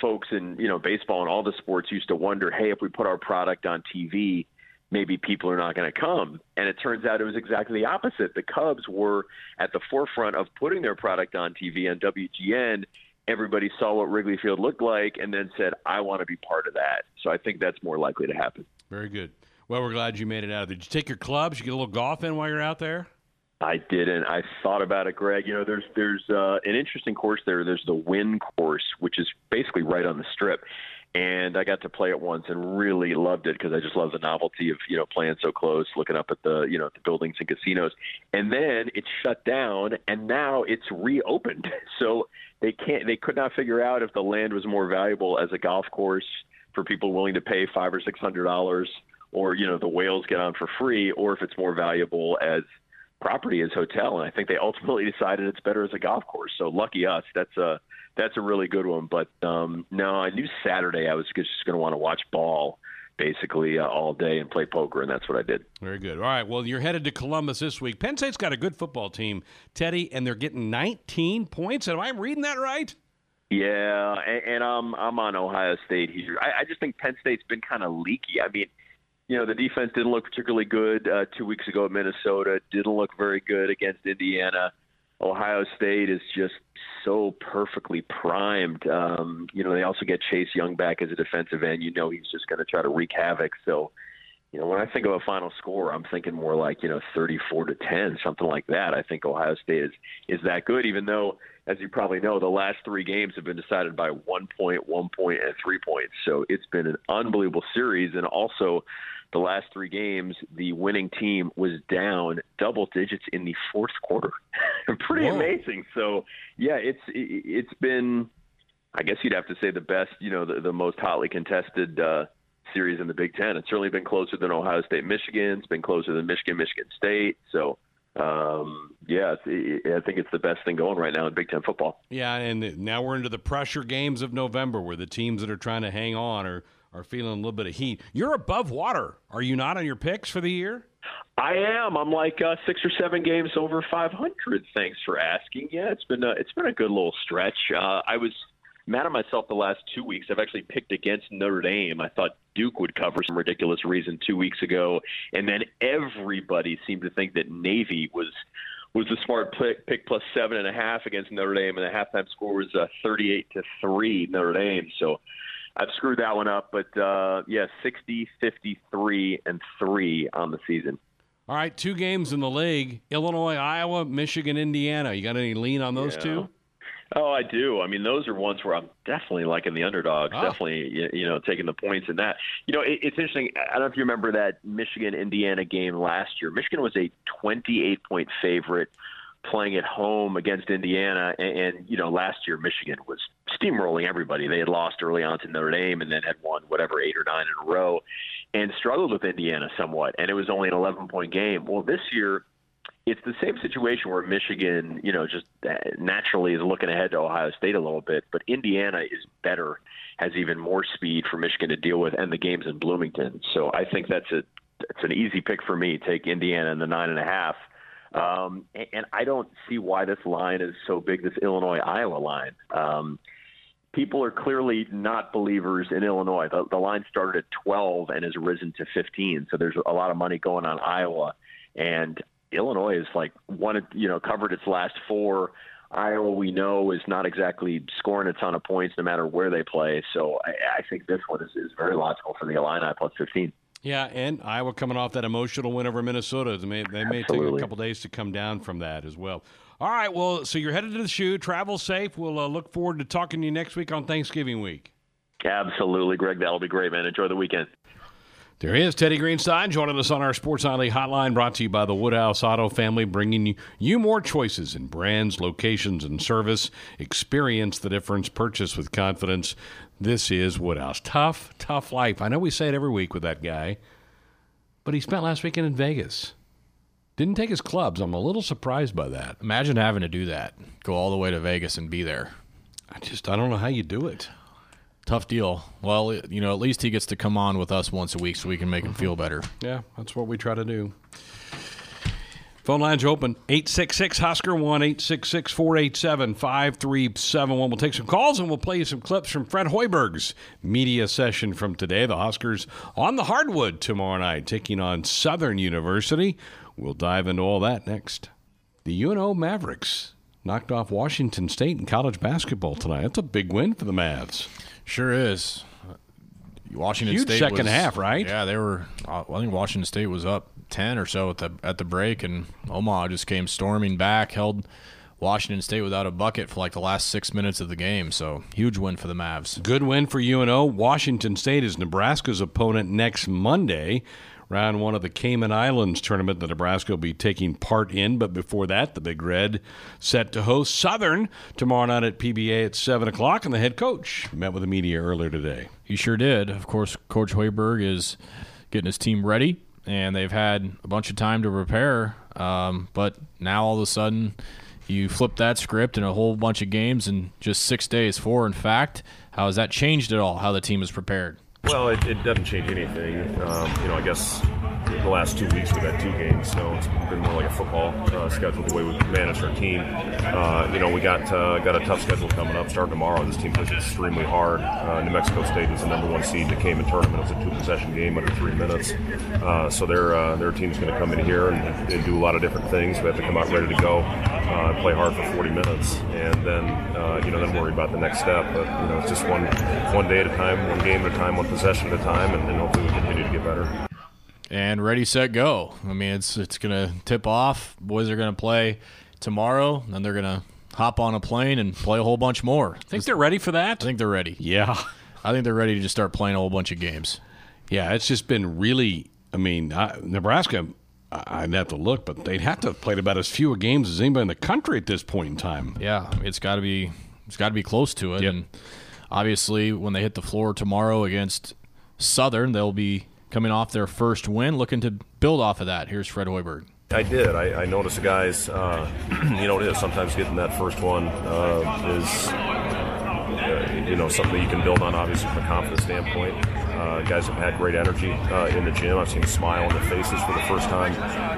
folks in, you know, baseball and all the sports used to wonder, hey, if we put our product on TV, maybe people are not going to come. And it turns out it was exactly the opposite. The Cubs were at the forefront of putting their product on TV on WGN. Everybody saw what Wrigley Field looked like and then said, I want to be part of that. So I think that's more likely to happen. Very good. Well, we're glad you made it out. There. Did you take your clubs? You get a little golf in while you're out there? I didn't. I thought about it, Greg. You know, there's there's uh, an interesting course there. There's the Wynn course, which is basically right on the strip, and I got to play it once and really loved it because I just love the novelty of you know playing so close, looking up at the you know the buildings and casinos. And then it shut down, and now it's reopened. So they can't. They could not figure out if the land was more valuable as a golf course for people willing to pay five or six hundred dollars, or you know the whales get on for free, or if it's more valuable as property as hotel, and I think they ultimately decided it's better as a golf course. So lucky us. That's a that's a really good one. But um, no, I knew Saturday I was just going to want to watch ball basically uh, all day and play poker, and that's what I did. Very good. All right. Well, you're headed to Columbus this week. Penn State's got a good football team, Teddy, and they're getting 19 points. Am I reading that right? Yeah, and, and I'm I'm on Ohio State here. I, I just think Penn State's been kind of leaky. I mean, you know, the defense didn't look particularly good uh, two weeks ago at Minnesota. Didn't look very good against Indiana. Ohio State is just so perfectly primed. Um, you know, they also get Chase Young back as a defensive end. You know, he's just going to try to wreak havoc. So, you know, when I think of a final score, I'm thinking more like you know 34 to 10, something like that. I think Ohio State is is that good, even though, as you probably know, the last three games have been decided by one point, one point, and three points. So it's been an unbelievable series, and also the last three games, the winning team was down double digits in the fourth quarter. Pretty Whoa. amazing. So yeah, it's it- it's been, I guess you'd have to say the best, you know, the, the most hotly contested uh, series in the Big Ten. It's certainly been closer than Ohio State, Michigan. It's been closer than Michigan, Michigan State. So um, yeah, I think it's the best thing going right now in Big Ten football. Yeah, and now we're into the pressure games of November where the teams that are trying to hang on are, are feeling a little bit of heat. You're above water, are you not, on your picks for the year? I am. I'm like uh, six or seven games over 500. Thanks for asking. Yeah, it's been a, it's been a good little stretch. Uh, I was mad at myself the last two weeks. I've actually picked against Notre Dame. I thought Duke would cover some ridiculous reason two weeks ago, and then everybody seemed to think that Navy was was the smart pick, pick plus seven and a half against Notre Dame, and the halftime score was uh, 38 to three Notre Dame. So. I've screwed that one up, but uh, yeah, 60, 53, and three on the season. All right, two games in the league Illinois, Iowa, Michigan, Indiana. You got any lean on those Yeah. two? Oh, I do. I mean, those are ones where I'm definitely liking the underdogs. Oh. Definitely, you- you know, taking the points in that. You know, it, it's interesting. I don't know if you remember that Michigan Indiana game last year. Michigan was a 28 point favorite playing at home against Indiana, and, and you know last year Michigan was steamrolling everybody. They had lost early on to Notre Dame, and then had won whatever eight or nine in a row, and struggled with Indiana somewhat. And it was only an 11 point game. Well, this year it's the same situation where Michigan, you know, just uh, naturally is looking ahead to Ohio State a little bit, but Indiana is better, has even more speed for Michigan to deal with, and the game's in Bloomington. So I think that's a it's an easy pick for me. Take Indiana in the nine and a half. Um, and, and I don't see why this line is so big. This Illinois Iowa line. Um, people are clearly not believers in Illinois. The, the line started at 12 and has risen to 15. So there's a lot of money going on Iowa. And Illinois is like one, you know, covered its last four. Iowa, we know, is not exactly scoring a ton of points no matter where they play. So I, I think this one is, is very logical for the Illini plus 15. Yeah, and Iowa coming off that emotional win over Minnesota. They may, they may take a couple days to come down from that as well. All right, well, so you're headed to the shoe. Travel safe. We'll uh, look forward to talking to you next week on Thanksgiving week. Absolutely, Greg. That'll be great, man. Enjoy the weekend. There is Teddy Greenstein joining us on our Sports Nightly Hotline, brought to you by the Woodhouse Auto Family, bringing you, you more choices in brands, locations, and service. Experience the difference. Purchase with confidence. This is Woodhouse. Tough, tough life. I know we say it every week with that guy, but he spent last weekend in Vegas. Didn't take his clubs. I'm a little surprised by that. Imagine having to do that. Go all the way to Vegas and be there. I just I don't know how you do it. Tough deal. Well, you know, at least he gets to come on with us once a week so we can make him feel better. Yeah, that's what we try to do. Phone lines open 866 Husker 1 866 487 5371. We'll take some calls and we'll play you some clips from Fred Hoiberg's media session from today. The Huskers on the hardwood tomorrow night, taking on Southern University. We'll dive into all that next. The UNO Mavericks knocked off Washington State in college basketball tonight. That's a big win for the Mavs. Sure is. Washington Huge State second was- half, right? Yeah, they were. uh, I think Washington State was up ten or so at the at the break, and Omaha just came storming back, held Washington State without a bucket for like the last six minutes of the game. So huge win for the Mavs. Good win for UNO. Washington State is Nebraska's opponent next Monday. Round one of the Cayman Islands tournament that Nebraska will be taking part in. But before that, the Big Red set to host Southern tomorrow night at PBA at 7 o'clock. And the head coach met with the media earlier today. He sure did. Of course, Coach Hoiberg is getting his team ready, and they've had a bunch of time to prepare. Um, but now all of a sudden, you flip that script in a whole bunch of games in just six days. Four, in fact. How has that changed at all? How the team is prepared? Well, it, it doesn't change anything. Um, you know, I guess the last two weeks we've had two games, so it's been more like a football uh, schedule the way we manage our team. Uh, you know, we got uh, got a tough schedule coming up. Starting tomorrow, this team plays extremely hard. Uh, New Mexico State is the number one seed that came in tournament. It was a two possession game under three minutes. Uh, so their uh, their team's going to come in here and, and do a lot of different things. We have to come out ready to go, play hard for 40 minutes, and then you know then worry about the next step. But you know, it's just one one day at a time, one game at a time, one possession at a time, and, and hopefully we continue to get better. and ready, set, go. I mean, it's it's gonna tip off. Boys are gonna play tomorrow, then they're gonna hop on a plane and play a whole bunch more. I Think they're ready for that? I think they're ready. Yeah. I think they're ready to just start playing a whole bunch of games. Yeah, it's just been really. I mean, I, Nebraska. I- I'd have to look, but they'd have to have played about as few games as anybody in the country at this point in time. Yeah, it's got to be it's got to be close to it. Yep. And obviously, when they hit the floor tomorrow against Southern, they'll be coming off their first win, looking to build off of that. Here's Fred Hoiberg. I did. I, I noticed the guys. Uh, you know, it is sometimes getting that first one uh, is, uh, you know, something you can build on. Obviously, from a confidence standpoint, uh, guys have had great energy uh, in the gym. I've seen a smile on their faces for the first time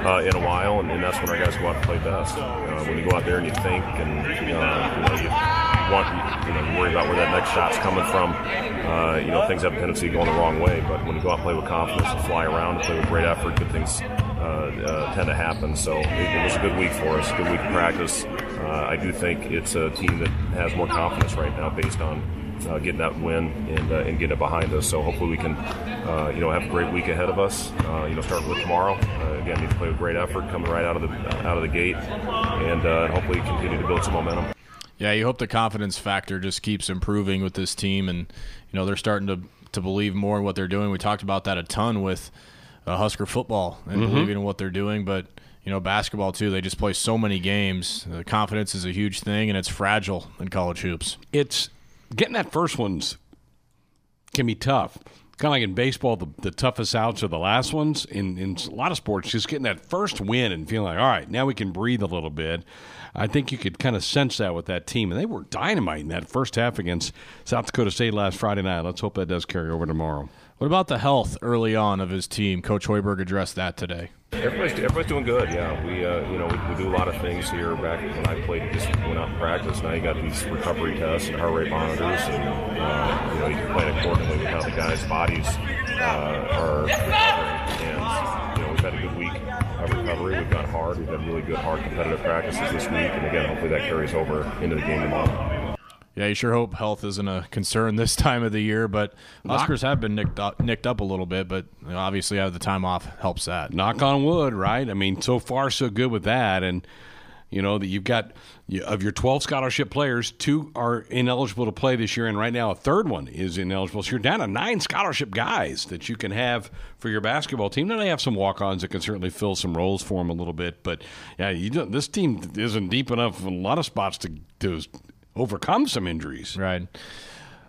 uh, in a while, and, and that's when our guys go out and play best. When you go out there and you think, and you know, you want, you know, you worry about where that next shot's coming from. Uh, you know, things have a tendency to go the wrong way, but when you go out and play with confidence and fly around and play with great effort, good things uh, uh, tend to happen. So it, it was a good week for us, good week of practice. Uh, I do think it's a team that has more confidence right now based on uh, getting that win and, uh, and getting it behind us. So hopefully we can, uh, you know, have a great week ahead of us. Uh, you know, starting with tomorrow. Again, need to play with great effort, coming right out of the out of the gate, and hopefully continue to build some momentum. Yeah, you hope the confidence factor just keeps improving with this team, and you know they're starting to to believe more in what they're doing. We talked about that a ton with uh, Husker football and believing in what they're doing, but you know, basketball too. They just play so many games. The confidence is a huge thing, and it's fragile in college hoops. It's getting that first one's can be tough. Kind of like in baseball, the, the toughest outs are the last ones. In, in a lot of sports, just getting that first win and feeling like, all right, now we can breathe a little bit. I think you could kind of sense that with that team. And they were dynamite in that first half against South Dakota State last Friday night. Let's hope that does carry over tomorrow. What about the health early on of his team? Coach Hoiberg addressed that today. Everybody's, everybody's doing good. Yeah, we uh, you know we, we, do a lot of things here. Back when I played, just went out and practice. Now you got these recovery tests and heart rate monitors, and uh, you know you can plan accordingly with how the guys' bodies uh, are recovering. And recovery. We've got hard. We've had really good hard competitive practices this week, and again, hopefully that carries over into the game tomorrow. Yeah, you sure hope health isn't a concern this time of the year, but Huskers have been nicked up, nicked up a little bit, but you know, obviously have the time off helps that. Knock on wood, right? I mean, so far so good with that, and you know that you've got of your 12 scholarship players, two are ineligible to play this year, and right now a third one is ineligible. So you're down to nine scholarship guys that you can have for your basketball team. Now they have some walk-ons that can certainly fill some roles for them a little bit, but yeah, this team isn't deep enough in a lot of spots to, to overcome some injuries. Right.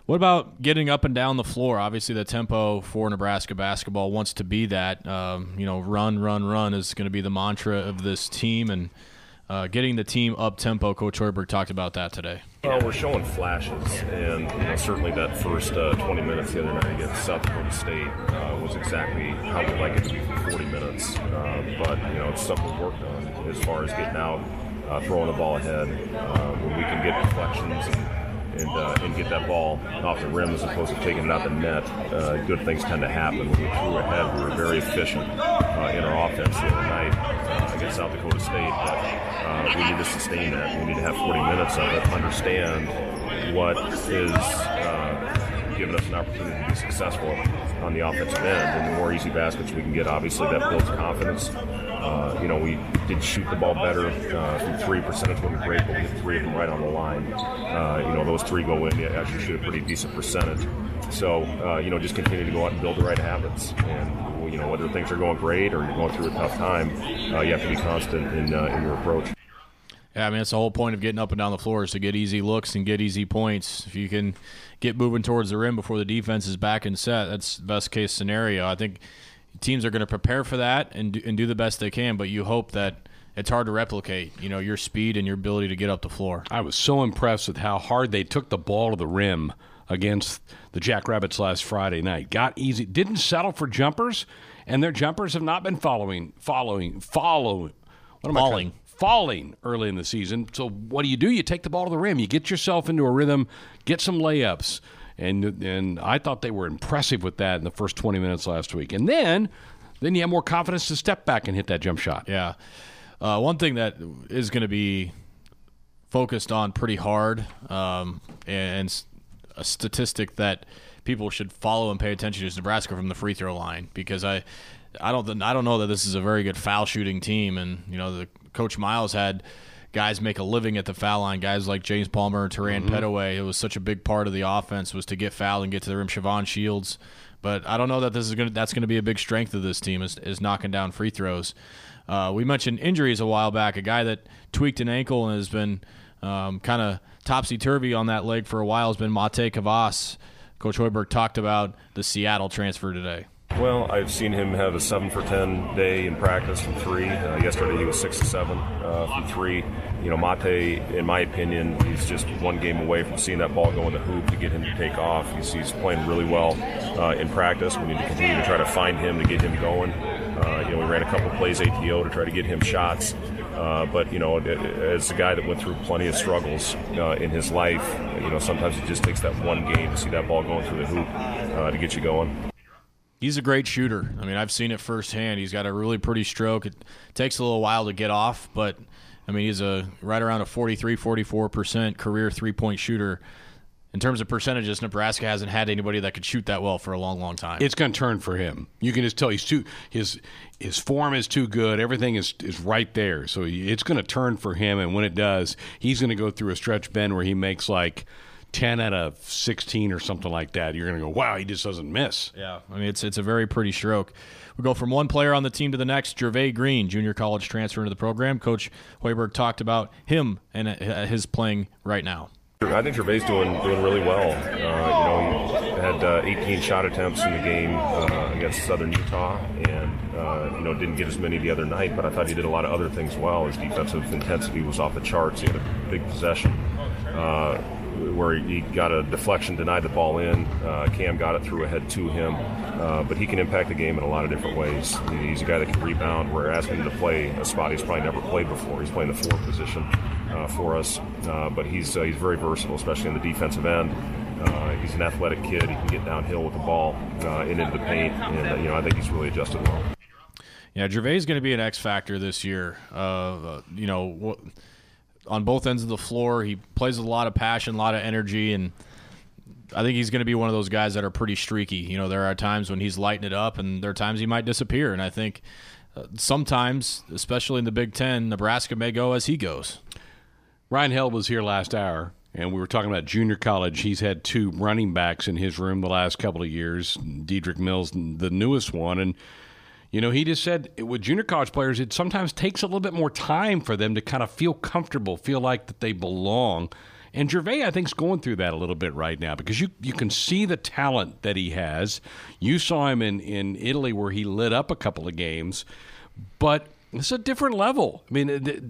What about getting up and down the floor? Obviously, the tempo for Nebraska basketball wants to be that. Um, you know, run, run, run is going to be the mantra of this team, and uh, getting the team up tempo. Coach Hoiberg talked about that today. Well, we're showing flashes, and you know, certainly that first uh, 20 minutes the other night against South Dakota State uh, was exactly how we'd like it to be for 40 minutes. Uh, but you know, it's stuff we've worked on as far as getting out uh, throwing the ball ahead. Uh, when we can get deflections and and, uh, and, get that ball off the rim as opposed to taking it out the net, uh, good things tend to happen. When we threw ahead, we were very efficient uh, in our offense the other night against South Dakota State. But we need to sustain that. We need to have 40 minutes of it, understand what is giving us an opportunity to be successful on the offensive end. And the more easy baskets we can get, obviously that builds confidence. Uh, you know, we did shoot the ball better uh, three. Percentage wasn't great, but we hit three of them right on the line. Uh, you know, those three go in. You actually shoot a pretty decent percentage. So, uh, you know, just continue to go out and build the right habits. And, you know, whether things are going great or you're going through a tough time, uh, you have to be constant in, uh, in your approach. Yeah, I mean, it's the whole point of getting up and down the floor is to get easy looks and get easy points. If you can get moving towards the rim before the defense is back and set, that's the best case scenario. I think teams are going to prepare for that and do, and do the best they can, but you hope that it's hard to replicate, you know, your speed and your ability to get up the floor. I was so impressed with how hard they took the ball to the rim against the Jackrabbits last Friday night. Got easy, didn't settle for jumpers, and their jumpers have not been following, following, following. What am falling. I falling early in the season. So what do you do? You take the ball to the rim. You get yourself into a rhythm, get some layups and and I thought they were impressive with that in the first 20 minutes last week. And then then you have more confidence to step back and hit that jump shot. Yeah. Uh, one thing that is going to be focused on pretty hard, um, and a statistic that people should follow and pay attention to is Nebraska from the free throw line because I. I don't. I don't know that this is a very good foul shooting team, and you know the coach Miles had guys make a living at the foul line. Guys like James Palmer and Terran mm-hmm. Petteway. It was such a big part of the offense was to get fouled and get to the rim. Shavon Shields, but I don't know that this is going. That's going to be a big strength of this team is, is knocking down free throws. Uh, we mentioned injuries a while back. A guy that tweaked an ankle and has been um, kind of topsy turvy on that leg for a while has been Matej Kavas. Coach Hoiberg talked about the Seattle transfer today. Well, I've seen him have a seven for ten day in practice from three. Uh, yesterday he was six to seven uh, from three. You know, Mate, in my opinion, he's just one game away from seeing that ball go in the hoop to get him to take off. He's, he's playing really well uh, in practice. We need to continue to try to find him to get him going. Uh, you know, we ran a couple plays ATO to try to get him shots. Uh, but you know, as a guy that went through plenty of struggles uh, in his life, you know, sometimes it just takes that one game to see that ball going through the hoop uh, to get you going he's a great shooter. I mean, I've seen it firsthand. He's got a really pretty stroke. It takes a little while to get off, but I mean, he's a right around a 43, 44% career three-point shooter. In terms of percentages, Nebraska hasn't had anybody that could shoot that well for a long, long time. It's going to turn for him. You can just tell he's too his his form is too good. Everything is is right there. So it's going to turn for him, and when it does, he's going to go through a stretch bend where he makes like 10 out of 16 or something like that, you're going to go, wow, he just doesn't miss. Yeah, I mean it's it's a very pretty stroke. We go from one player on the team to the next. Jervay Green, junior college transfer into the program. Coach Hoiberg talked about him and uh, his playing right now. I think Jervay doing doing really well. Uh, you know, he had uh, 18 shot attempts in the game uh, against Southern Utah, and uh, you know didn't get as many the other night. But I thought he did a lot of other things well. His defensive intensity was off the charts. He had a big possession uh, where he got a deflection, denied the ball in. Uh, Cam got it through ahead to him, uh, but he can impact the game in a lot of different ways. He's a guy that can rebound. We're asking him to play a spot he's probably never played before. He's playing the four position uh, for us, uh, but he's uh, he's very versatile, especially in the defensive end. Uh, he's an athletic kid. He can get downhill with the ball and into the paint, and you know I think he's really adjusted well. Yeah, Jervay is going to be an X factor this year. you know on both ends of the floor. He plays with a lot of passion, a lot of energy, and I think he's going to be one of those guys that are pretty streaky. You know, there are times when he's lighting it up, and there are times he might disappear. And I think uh, sometimes, especially in the Big Ten, Nebraska may go as he goes. Ryan Held was here last hour, and we were talking about junior college. He's had two running backs in his room the last couple of years. Dedrick Mills, the newest one, and you know, he just said with junior college players, it sometimes takes a little bit more time for them to kind of feel comfortable, feel like that they belong. And Jervay, I think, is going through that a little bit right now because you you can see the talent that he has. You saw him in, in Italy where he lit up a couple of games, but it's a different level. I mean, the,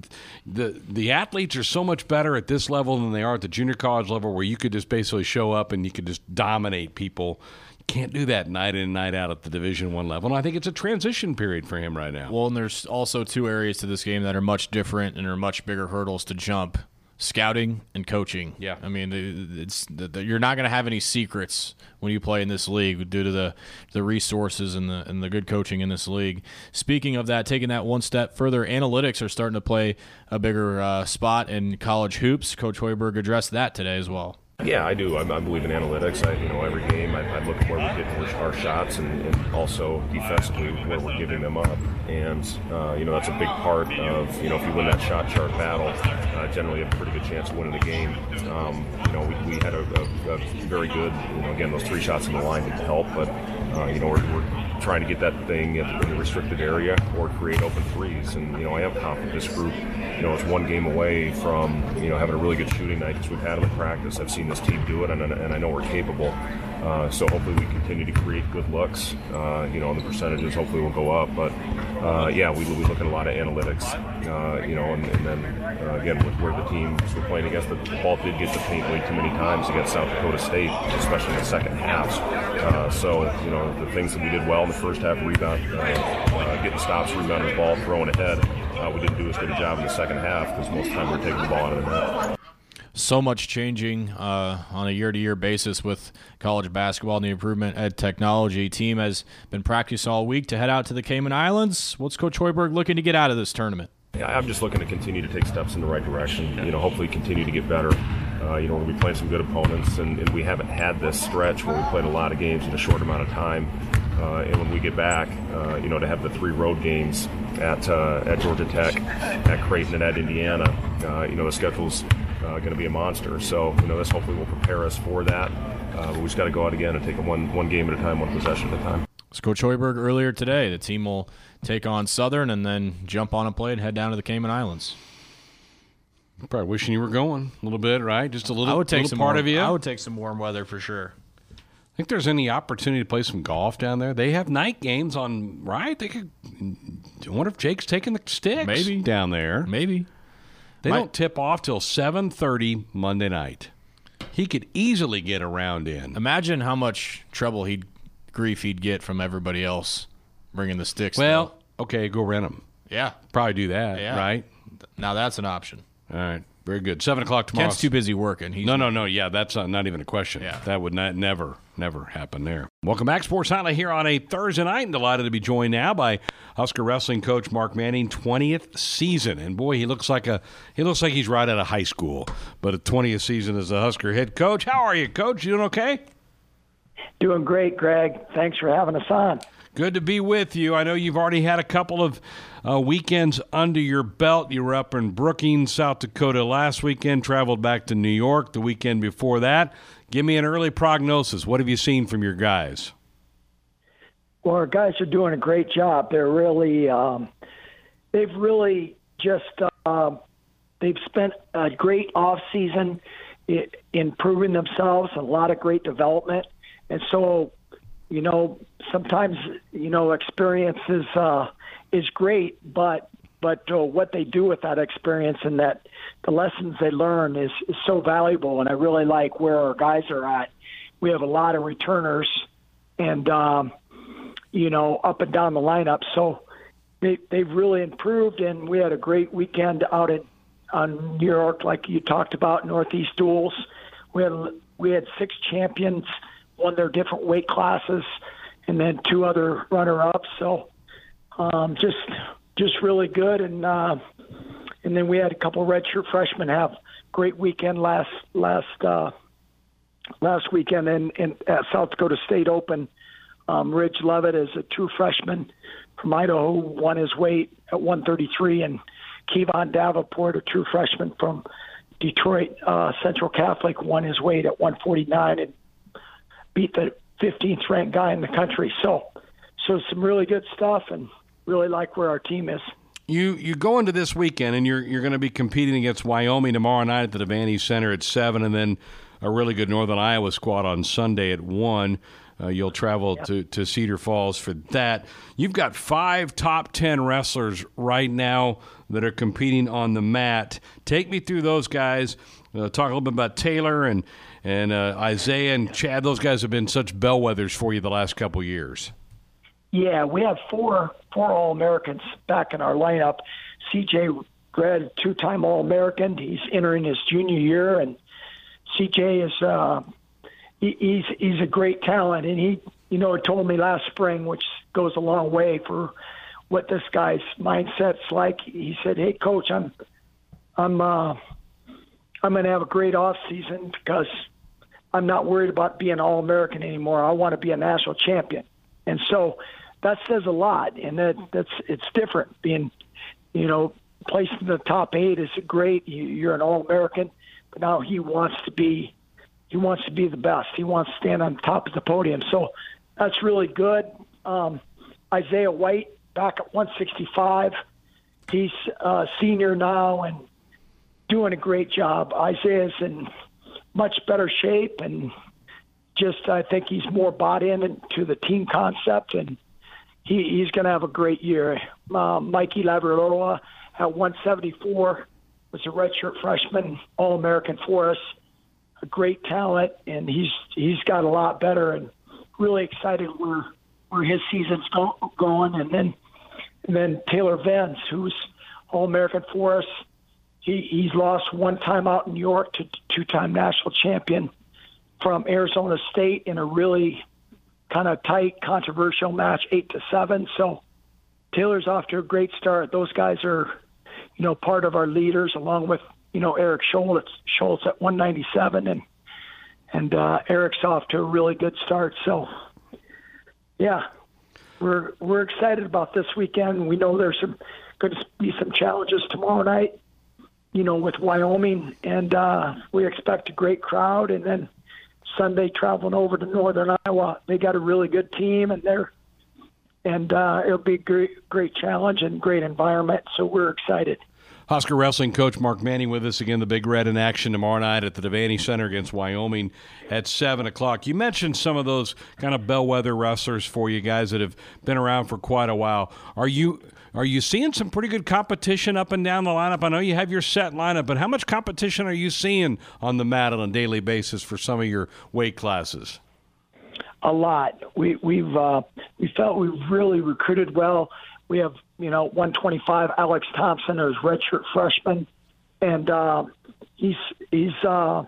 the, the athletes are so much better at this level than they are at the junior college level, where you could just basically show up and you could just dominate people can't do that night in and night out at the division one level. And i think it's a transition period for him right now. Well and there's also two areas to this game that are much different and are much bigger hurdles to jump scouting and coaching. Yeah. I mean it's you're not going to have any secrets when you play in this league due to the the resources and the and the good coaching in this league. Speaking of that taking that one step further analytics are starting to play a bigger uh, spot in college hoops. Coach hoiberg addressed that today as well yeah, I do. I, I, believe in analytics. I, you know, every game I, I look at where we get our shots and, and, also defensively where we're giving them up. And uh, you know, that's a big part of you know if you win that shot chart battle, uh, generally have a pretty good chance of winning the game. Um, you know, we, we had a, a, a, very good. You know, again, those three shots in the line didn't help, but uh, you know, we're, we're trying to get that thing in the restricted area or create open threes. And you know, I am confident this group, you know, is one game away from you know having a really good shooting night because we've had them in practice. I've seen this team do it, and, and I know we're capable. Uh, so hopefully we continue to create good looks. Uh, you know, the percentages hopefully will go up. But uh, yeah, we, we look at a lot of analytics. Uh, you know, and, and then uh, again with where the teams were playing against, the ball did get to paint way too many times against South Dakota State, especially in the second half. Uh, so you know the things that we did well in the first half, rebound, getting stops, rebounding the ball, throwing ahead. we didn't do as good a job in the second half because most of the time we we're taking the ball out of the net so much changing uh, on a year-to-year basis with college basketball and the improvement at technology. Team has been practicing all week to head out to the Cayman Islands. What's Coach Hoiberg looking to get out of this tournament? Yeah, I'm just looking to continue to take steps in the right direction. You know, hopefully continue to get better. Uh, you know, we'll be playing some good opponents, and, and, we haven't had this stretch where we played a lot of games in a short amount of time. Uh, and when we get back, uh, you know, to have the three road games at uh, at Georgia Tech, at Creighton, and at Indiana, uh, you know, the schedule's uh, going to be a monster. So, you know, this hopefully will prepare us for that. Uh, but we just got to go out again and take it one one game at a time, one possession at a time. So Coach Hoiberg earlier today, the team will take on Southern and then jump on a plane and head down to the Cayman Islands. Probably wishing you were going a little bit, right? Just a little. I would take some part warm, of you. I would take some warm weather for sure. I Think there's any opportunity to play some golf down there? They have night games on, right? They could. I wonder if Jake's taking the sticks maybe down there. Maybe they My, don't tip off till 7:30 Monday night. He could easily get around in. Imagine how much trouble he'd grief he'd get from everybody else bringing the sticks. Well, though. okay, go rent them. Yeah, probably do that. Yeah. right. Now that's an option. All right. Very good. Seven o'clock tomorrow. Kent's too busy working. He's no, no, no. Yeah, that's not, not even a question. Yeah. That would not never, never happen there. Welcome back, Sports Nightly here on a Thursday night. And delighted to be joined now by Husker wrestling coach Mark Manning, twentieth season. And boy, he looks like a he looks like he's right out of high school. But a twentieth season as a Husker head coach. How are you, coach? You doing okay? Doing great, Greg. Thanks for having us on. Good to be with you. I know you've already had a couple of uh, weekends under your belt. You were up in Brookings, South Dakota last weekend, traveled back to New York the weekend before that. Give me an early prognosis. What have you seen from your guys? Well, our guys are doing a great job. They're really, um, they've really just, uh, they've spent a great off season improving themselves, a lot of great development, and so, you know, sometimes you know experience is uh, is great, but but uh, what they do with that experience and that the lessons they learn is, is so valuable. And I really like where our guys are at. We have a lot of returners, and um, you know, up and down the lineup. So they they've really improved, and we had a great weekend out in on New York, like you talked about, Northeast duels. We had we had six champions, won their different weight classes, and then two other runner-ups. So um, just just really good, and uh, and then we had a couple redshirt freshmen have great weekend last last uh, last weekend in, in at South Dakota State Open. Um, Ridge Lovett is a true freshman from Idaho, won his weight at 133, and Kevon Davenport, a true freshman from Detroit uh, Central Catholic, won his weight at 149 and beat the 15th ranked guy in the country. So, so some really good stuff, and really like where our team is. You you go into this weekend and you're you're going to be competing against Wyoming tomorrow night at the Devaney Center at seven, and then a really good Northern Iowa squad on Sunday at one. Uh, you'll travel yep. to, to Cedar Falls for that. You've got five top 10 wrestlers right now that are competing on the mat. Take me through those guys. Uh, talk a little bit about Taylor and, and uh, Isaiah and Chad. Those guys have been such bellwethers for you the last couple years. Yeah, we have four four All Americans back in our lineup. Chad Red, two time All American. He's entering his junior year, and CJ is uh, he, he's he's a great talent, and he you know told me last spring, which goes a long way for what this guy's mindset's like. He said, "Hey, coach, I'm I'm uh, I'm going to have a great off season because I'm not worried about being All American anymore. I want to be a national champion." And so that says a lot, and that that's it's different. Being, you know, placed in the top eight is great. You, you're an All American, but now he wants to be he wants to be the best. He wants to stand on top of the podium. So that's really good. Um, Isaiah White back at 165. He's a senior now and doing a great job. Isaiah's in much better shape and just I think he's more bought in into the team concept and he, he's going to have a great year. Uh, Mikey Labriola at 174 was a redshirt freshman, All American for us a great talent, and he's he's got a lot better, and really excited where where his season's go, going. And then and then Taylor Venz, who's All American for us. He he's lost one time out in New York to two time national champion from Arizona State in a really kind of tight, controversial match, eight to seven. So Taylor's off to a great start. Those guys are, you know, part of our leaders along with you know Eric Schultz Schultz at 197, and and uh, Eric's off to a really good start. So, yeah, we're we're excited about this weekend. We know there's some going to be some challenges tomorrow night. You know, with Wyoming, and uh, we expect a great crowd, and then Sunday traveling over to Northern Iowa. They got a really good team, and they're and uh, it'll be a great great challenge and great environment. So we're excited. Husker Wrestling coach Mark Manning with us again. The Big Red in action tomorrow night at the Devaney Center against Wyoming at seven o'clock. You mentioned some of those kind of bellwether wrestlers for you guys that have been around for quite a while. Are you are you seeing some pretty good competition up and down the lineup? I know you have your set lineup, but how much competition are you seeing on the mat on a daily basis for some of your weight classes? A lot. We, we've uh, we felt we've really recruited well. We have you know, 125. Alex Thompson is redshirt freshman, and uh, he's he's uh,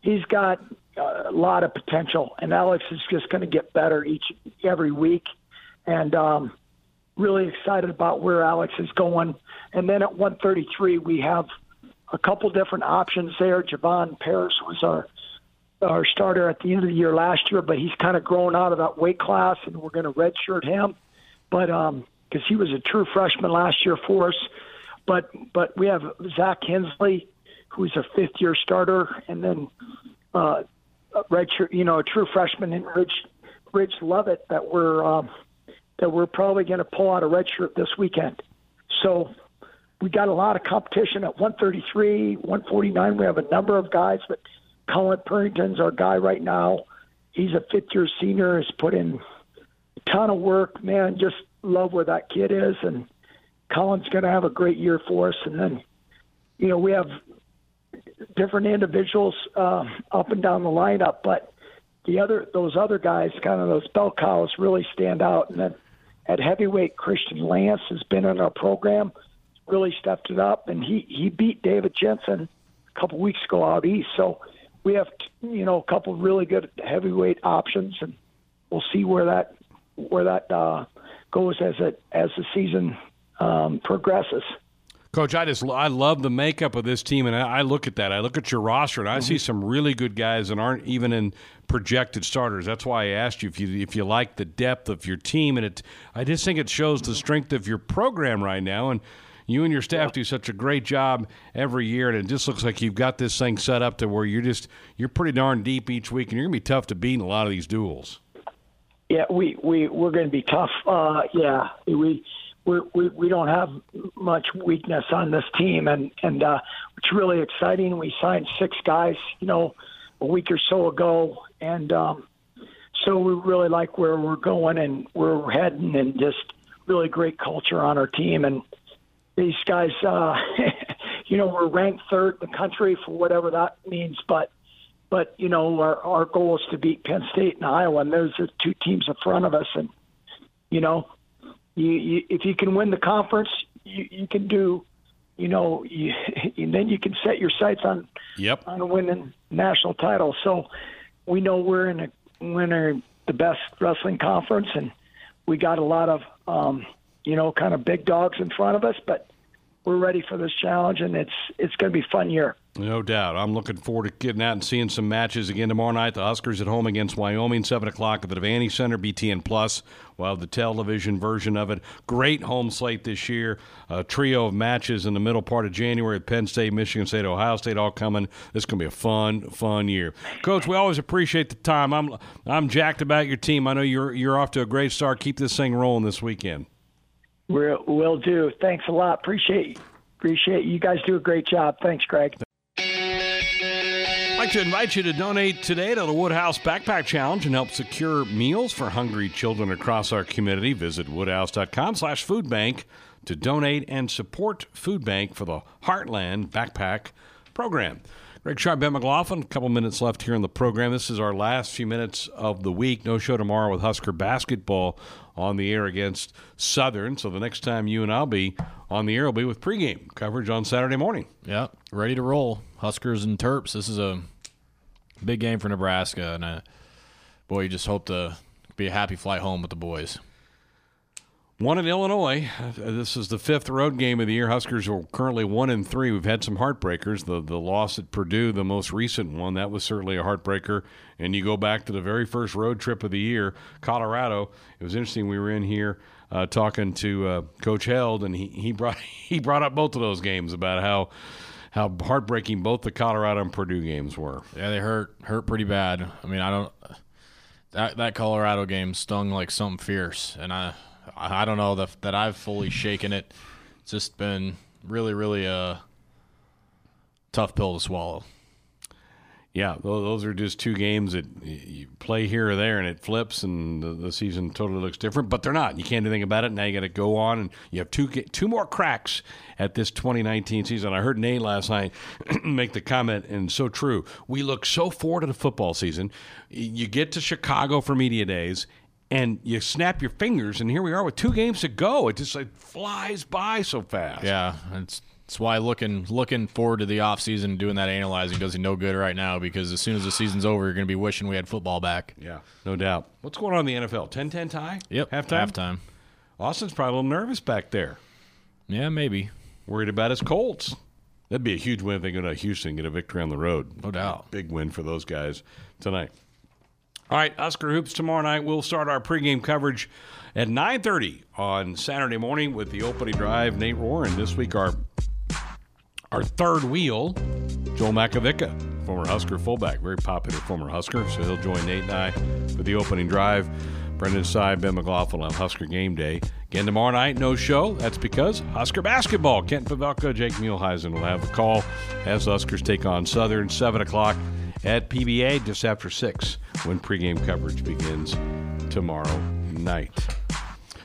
he's got a lot of potential. And Alex is just going to get better each every week, and um, really excited about where Alex is going. And then at 133, we have a couple different options there. Jevon Parrish was our our starter at the end of the year last year, but he's kind of grown out of that weight class, and we're going to redshirt him. But um, because he was a true freshman last year for us, but but we have Zach Hensley, who's a fifth year starter, and then uh, redshirt, you know, a true freshman in Rich Ridge Lovett that we're um, that we're probably going to pull out a redshirt this weekend. So we got a lot of competition at 133, 149. We have a number of guys, but Colin Purinton's our guy right now. He's a fifth year senior, has put in a ton of work. Man, just love where that kid is. And Colin's going to have a great year for us. And then, you know, we have different individuals uh, up and down the lineup, but the other those other guys, kind of those bell cows, really stand out. And then at heavyweight, Christian Lance has been in our program, really stepped it up, and he he beat David Jensen a couple weeks ago out east. So we have you know a couple really good heavyweight options, and we'll see where that where that uh, goes as it as the season um, progresses. Coach, I just I love the makeup of this team, and I, I look at that. I look at your roster, and I mm-hmm. see some really good guys that aren't even in projected starters. That's why I asked you if you if you like the depth of your team, and it. I just think it shows the strength of your program right now, and you and your staff yeah. do such a great job every year, and it just looks like you've got this thing set up to where you're just you're pretty darn deep each week, and you're gonna be tough to beat in a lot of these duels. Yeah, we we we're going to be tough. Uh, yeah, we we we we don't have much weakness on this team, and and uh, it's really exciting. We signed six guys, you know, a week or so ago, and um, so we really like where we're going and where we're heading, and just really great culture on our team. And these guys, uh, you know, we're ranked third in the country for whatever that means, but but you know, our our goal is to beat Penn State and Iowa, and those are two teams in front of us, and you know, you, you if you can win the conference, you, you can do, you know, you, and then you can set your sights on yep. on winning national title. So we know we're in a winner the best wrestling conference, and we got a lot of um, you know kind of big dogs in front of us, but we're ready for this challenge, and it's it's going to be a fun year. No doubt. I'm looking forward to getting out and seeing some matches again tomorrow night. The Huskers at home against Wyoming, 7 o'clock at the Devaney Center, BTN Plus. We'll have the television version of it. Great home slate this year. A trio of matches in the middle part of January at Penn State, Michigan State, Ohio State all coming. This is going to be a fun, fun year. Coach, we always appreciate the time. I'm I'm jacked about your team. I know you're you're off to a great start. Keep this thing rolling this weekend. We'll, will do. Thanks a lot. Appreciate you. Appreciate you guys do a great job. Thanks, Greg. I'd like to invite you to donate today to the Woodhouse Backpack Challenge and help secure meals for hungry children across our community. Visit woodhouse.com slash foodbank to donate and support Food Bank for the Heartland Backpack Program. Greg Sharpe, Ben McLaughlin, a couple minutes left here in the program. This is our last few minutes of the week. No show tomorrow with Husker basketball on the air against Southern. So the next time you and I'll be on the air will be with pregame coverage on Saturday morning. Yeah, ready to roll. Huskers and Terps. This is a big game for Nebraska, and uh, boy, you just hope to be a happy flight home with the boys. One in Illinois. This is the fifth road game of the year. Huskers are currently one in three. We've had some heartbreakers. The the loss at Purdue, the most recent one, that was certainly a heartbreaker. And you go back to the very first road trip of the year, Colorado. It was interesting. We were in here uh, talking to uh, Coach Held, and he, he brought he brought up both of those games about how how heartbreaking both the Colorado and Purdue games were. Yeah, they hurt hurt pretty bad. I mean, I don't that that Colorado game stung like something fierce, and I I don't know that that I've fully shaken it. It's just been really, really a tough pill to swallow. Yeah, those are just two games that you play here or there, and it flips, and the, season totally looks different. But they're not. You can't do anything about it. Now you got to go on, and you have two two more cracks at this 2019 season. I heard Nate last night make the comment, and so true. We look so forward to the football season. You get to Chicago for media days, and you snap your fingers, and here we are with two games to go. It just like flies by so fast. Yeah, it's that's why looking looking forward to the off season, doing that analyzing does you no good right now because as soon as the season's over, you're going to be wishing we had football back. Yeah, no doubt. What's going on in the NFL? 10-10 tie? Yep. Halftime. Halftime. Austin's probably a little nervous back there. Yeah, maybe. Worried about his Colts. That'd be a huge win if they go to Houston and get a victory on the road. No doubt. Big win for those guys tonight. All right, Husker Hoops tomorrow night. We'll start our pregame coverage at 9.30 on Saturday morning with the opening drive. Nate Rohr, and this week our our third wheel, Joel Makovicka, former Husker fullback, very popular former Husker. So he'll join Nate and I for the opening drive. Brendan Sy, Ben McLaughlin on Husker Game Day. Again, tomorrow night, no show. That's because Husker basketball. Kent Pavelka, Jake Muhleisen will have the call as Huskers take on Southern, 7 o'clock at PBA just after 6 when pregame coverage begins tomorrow night.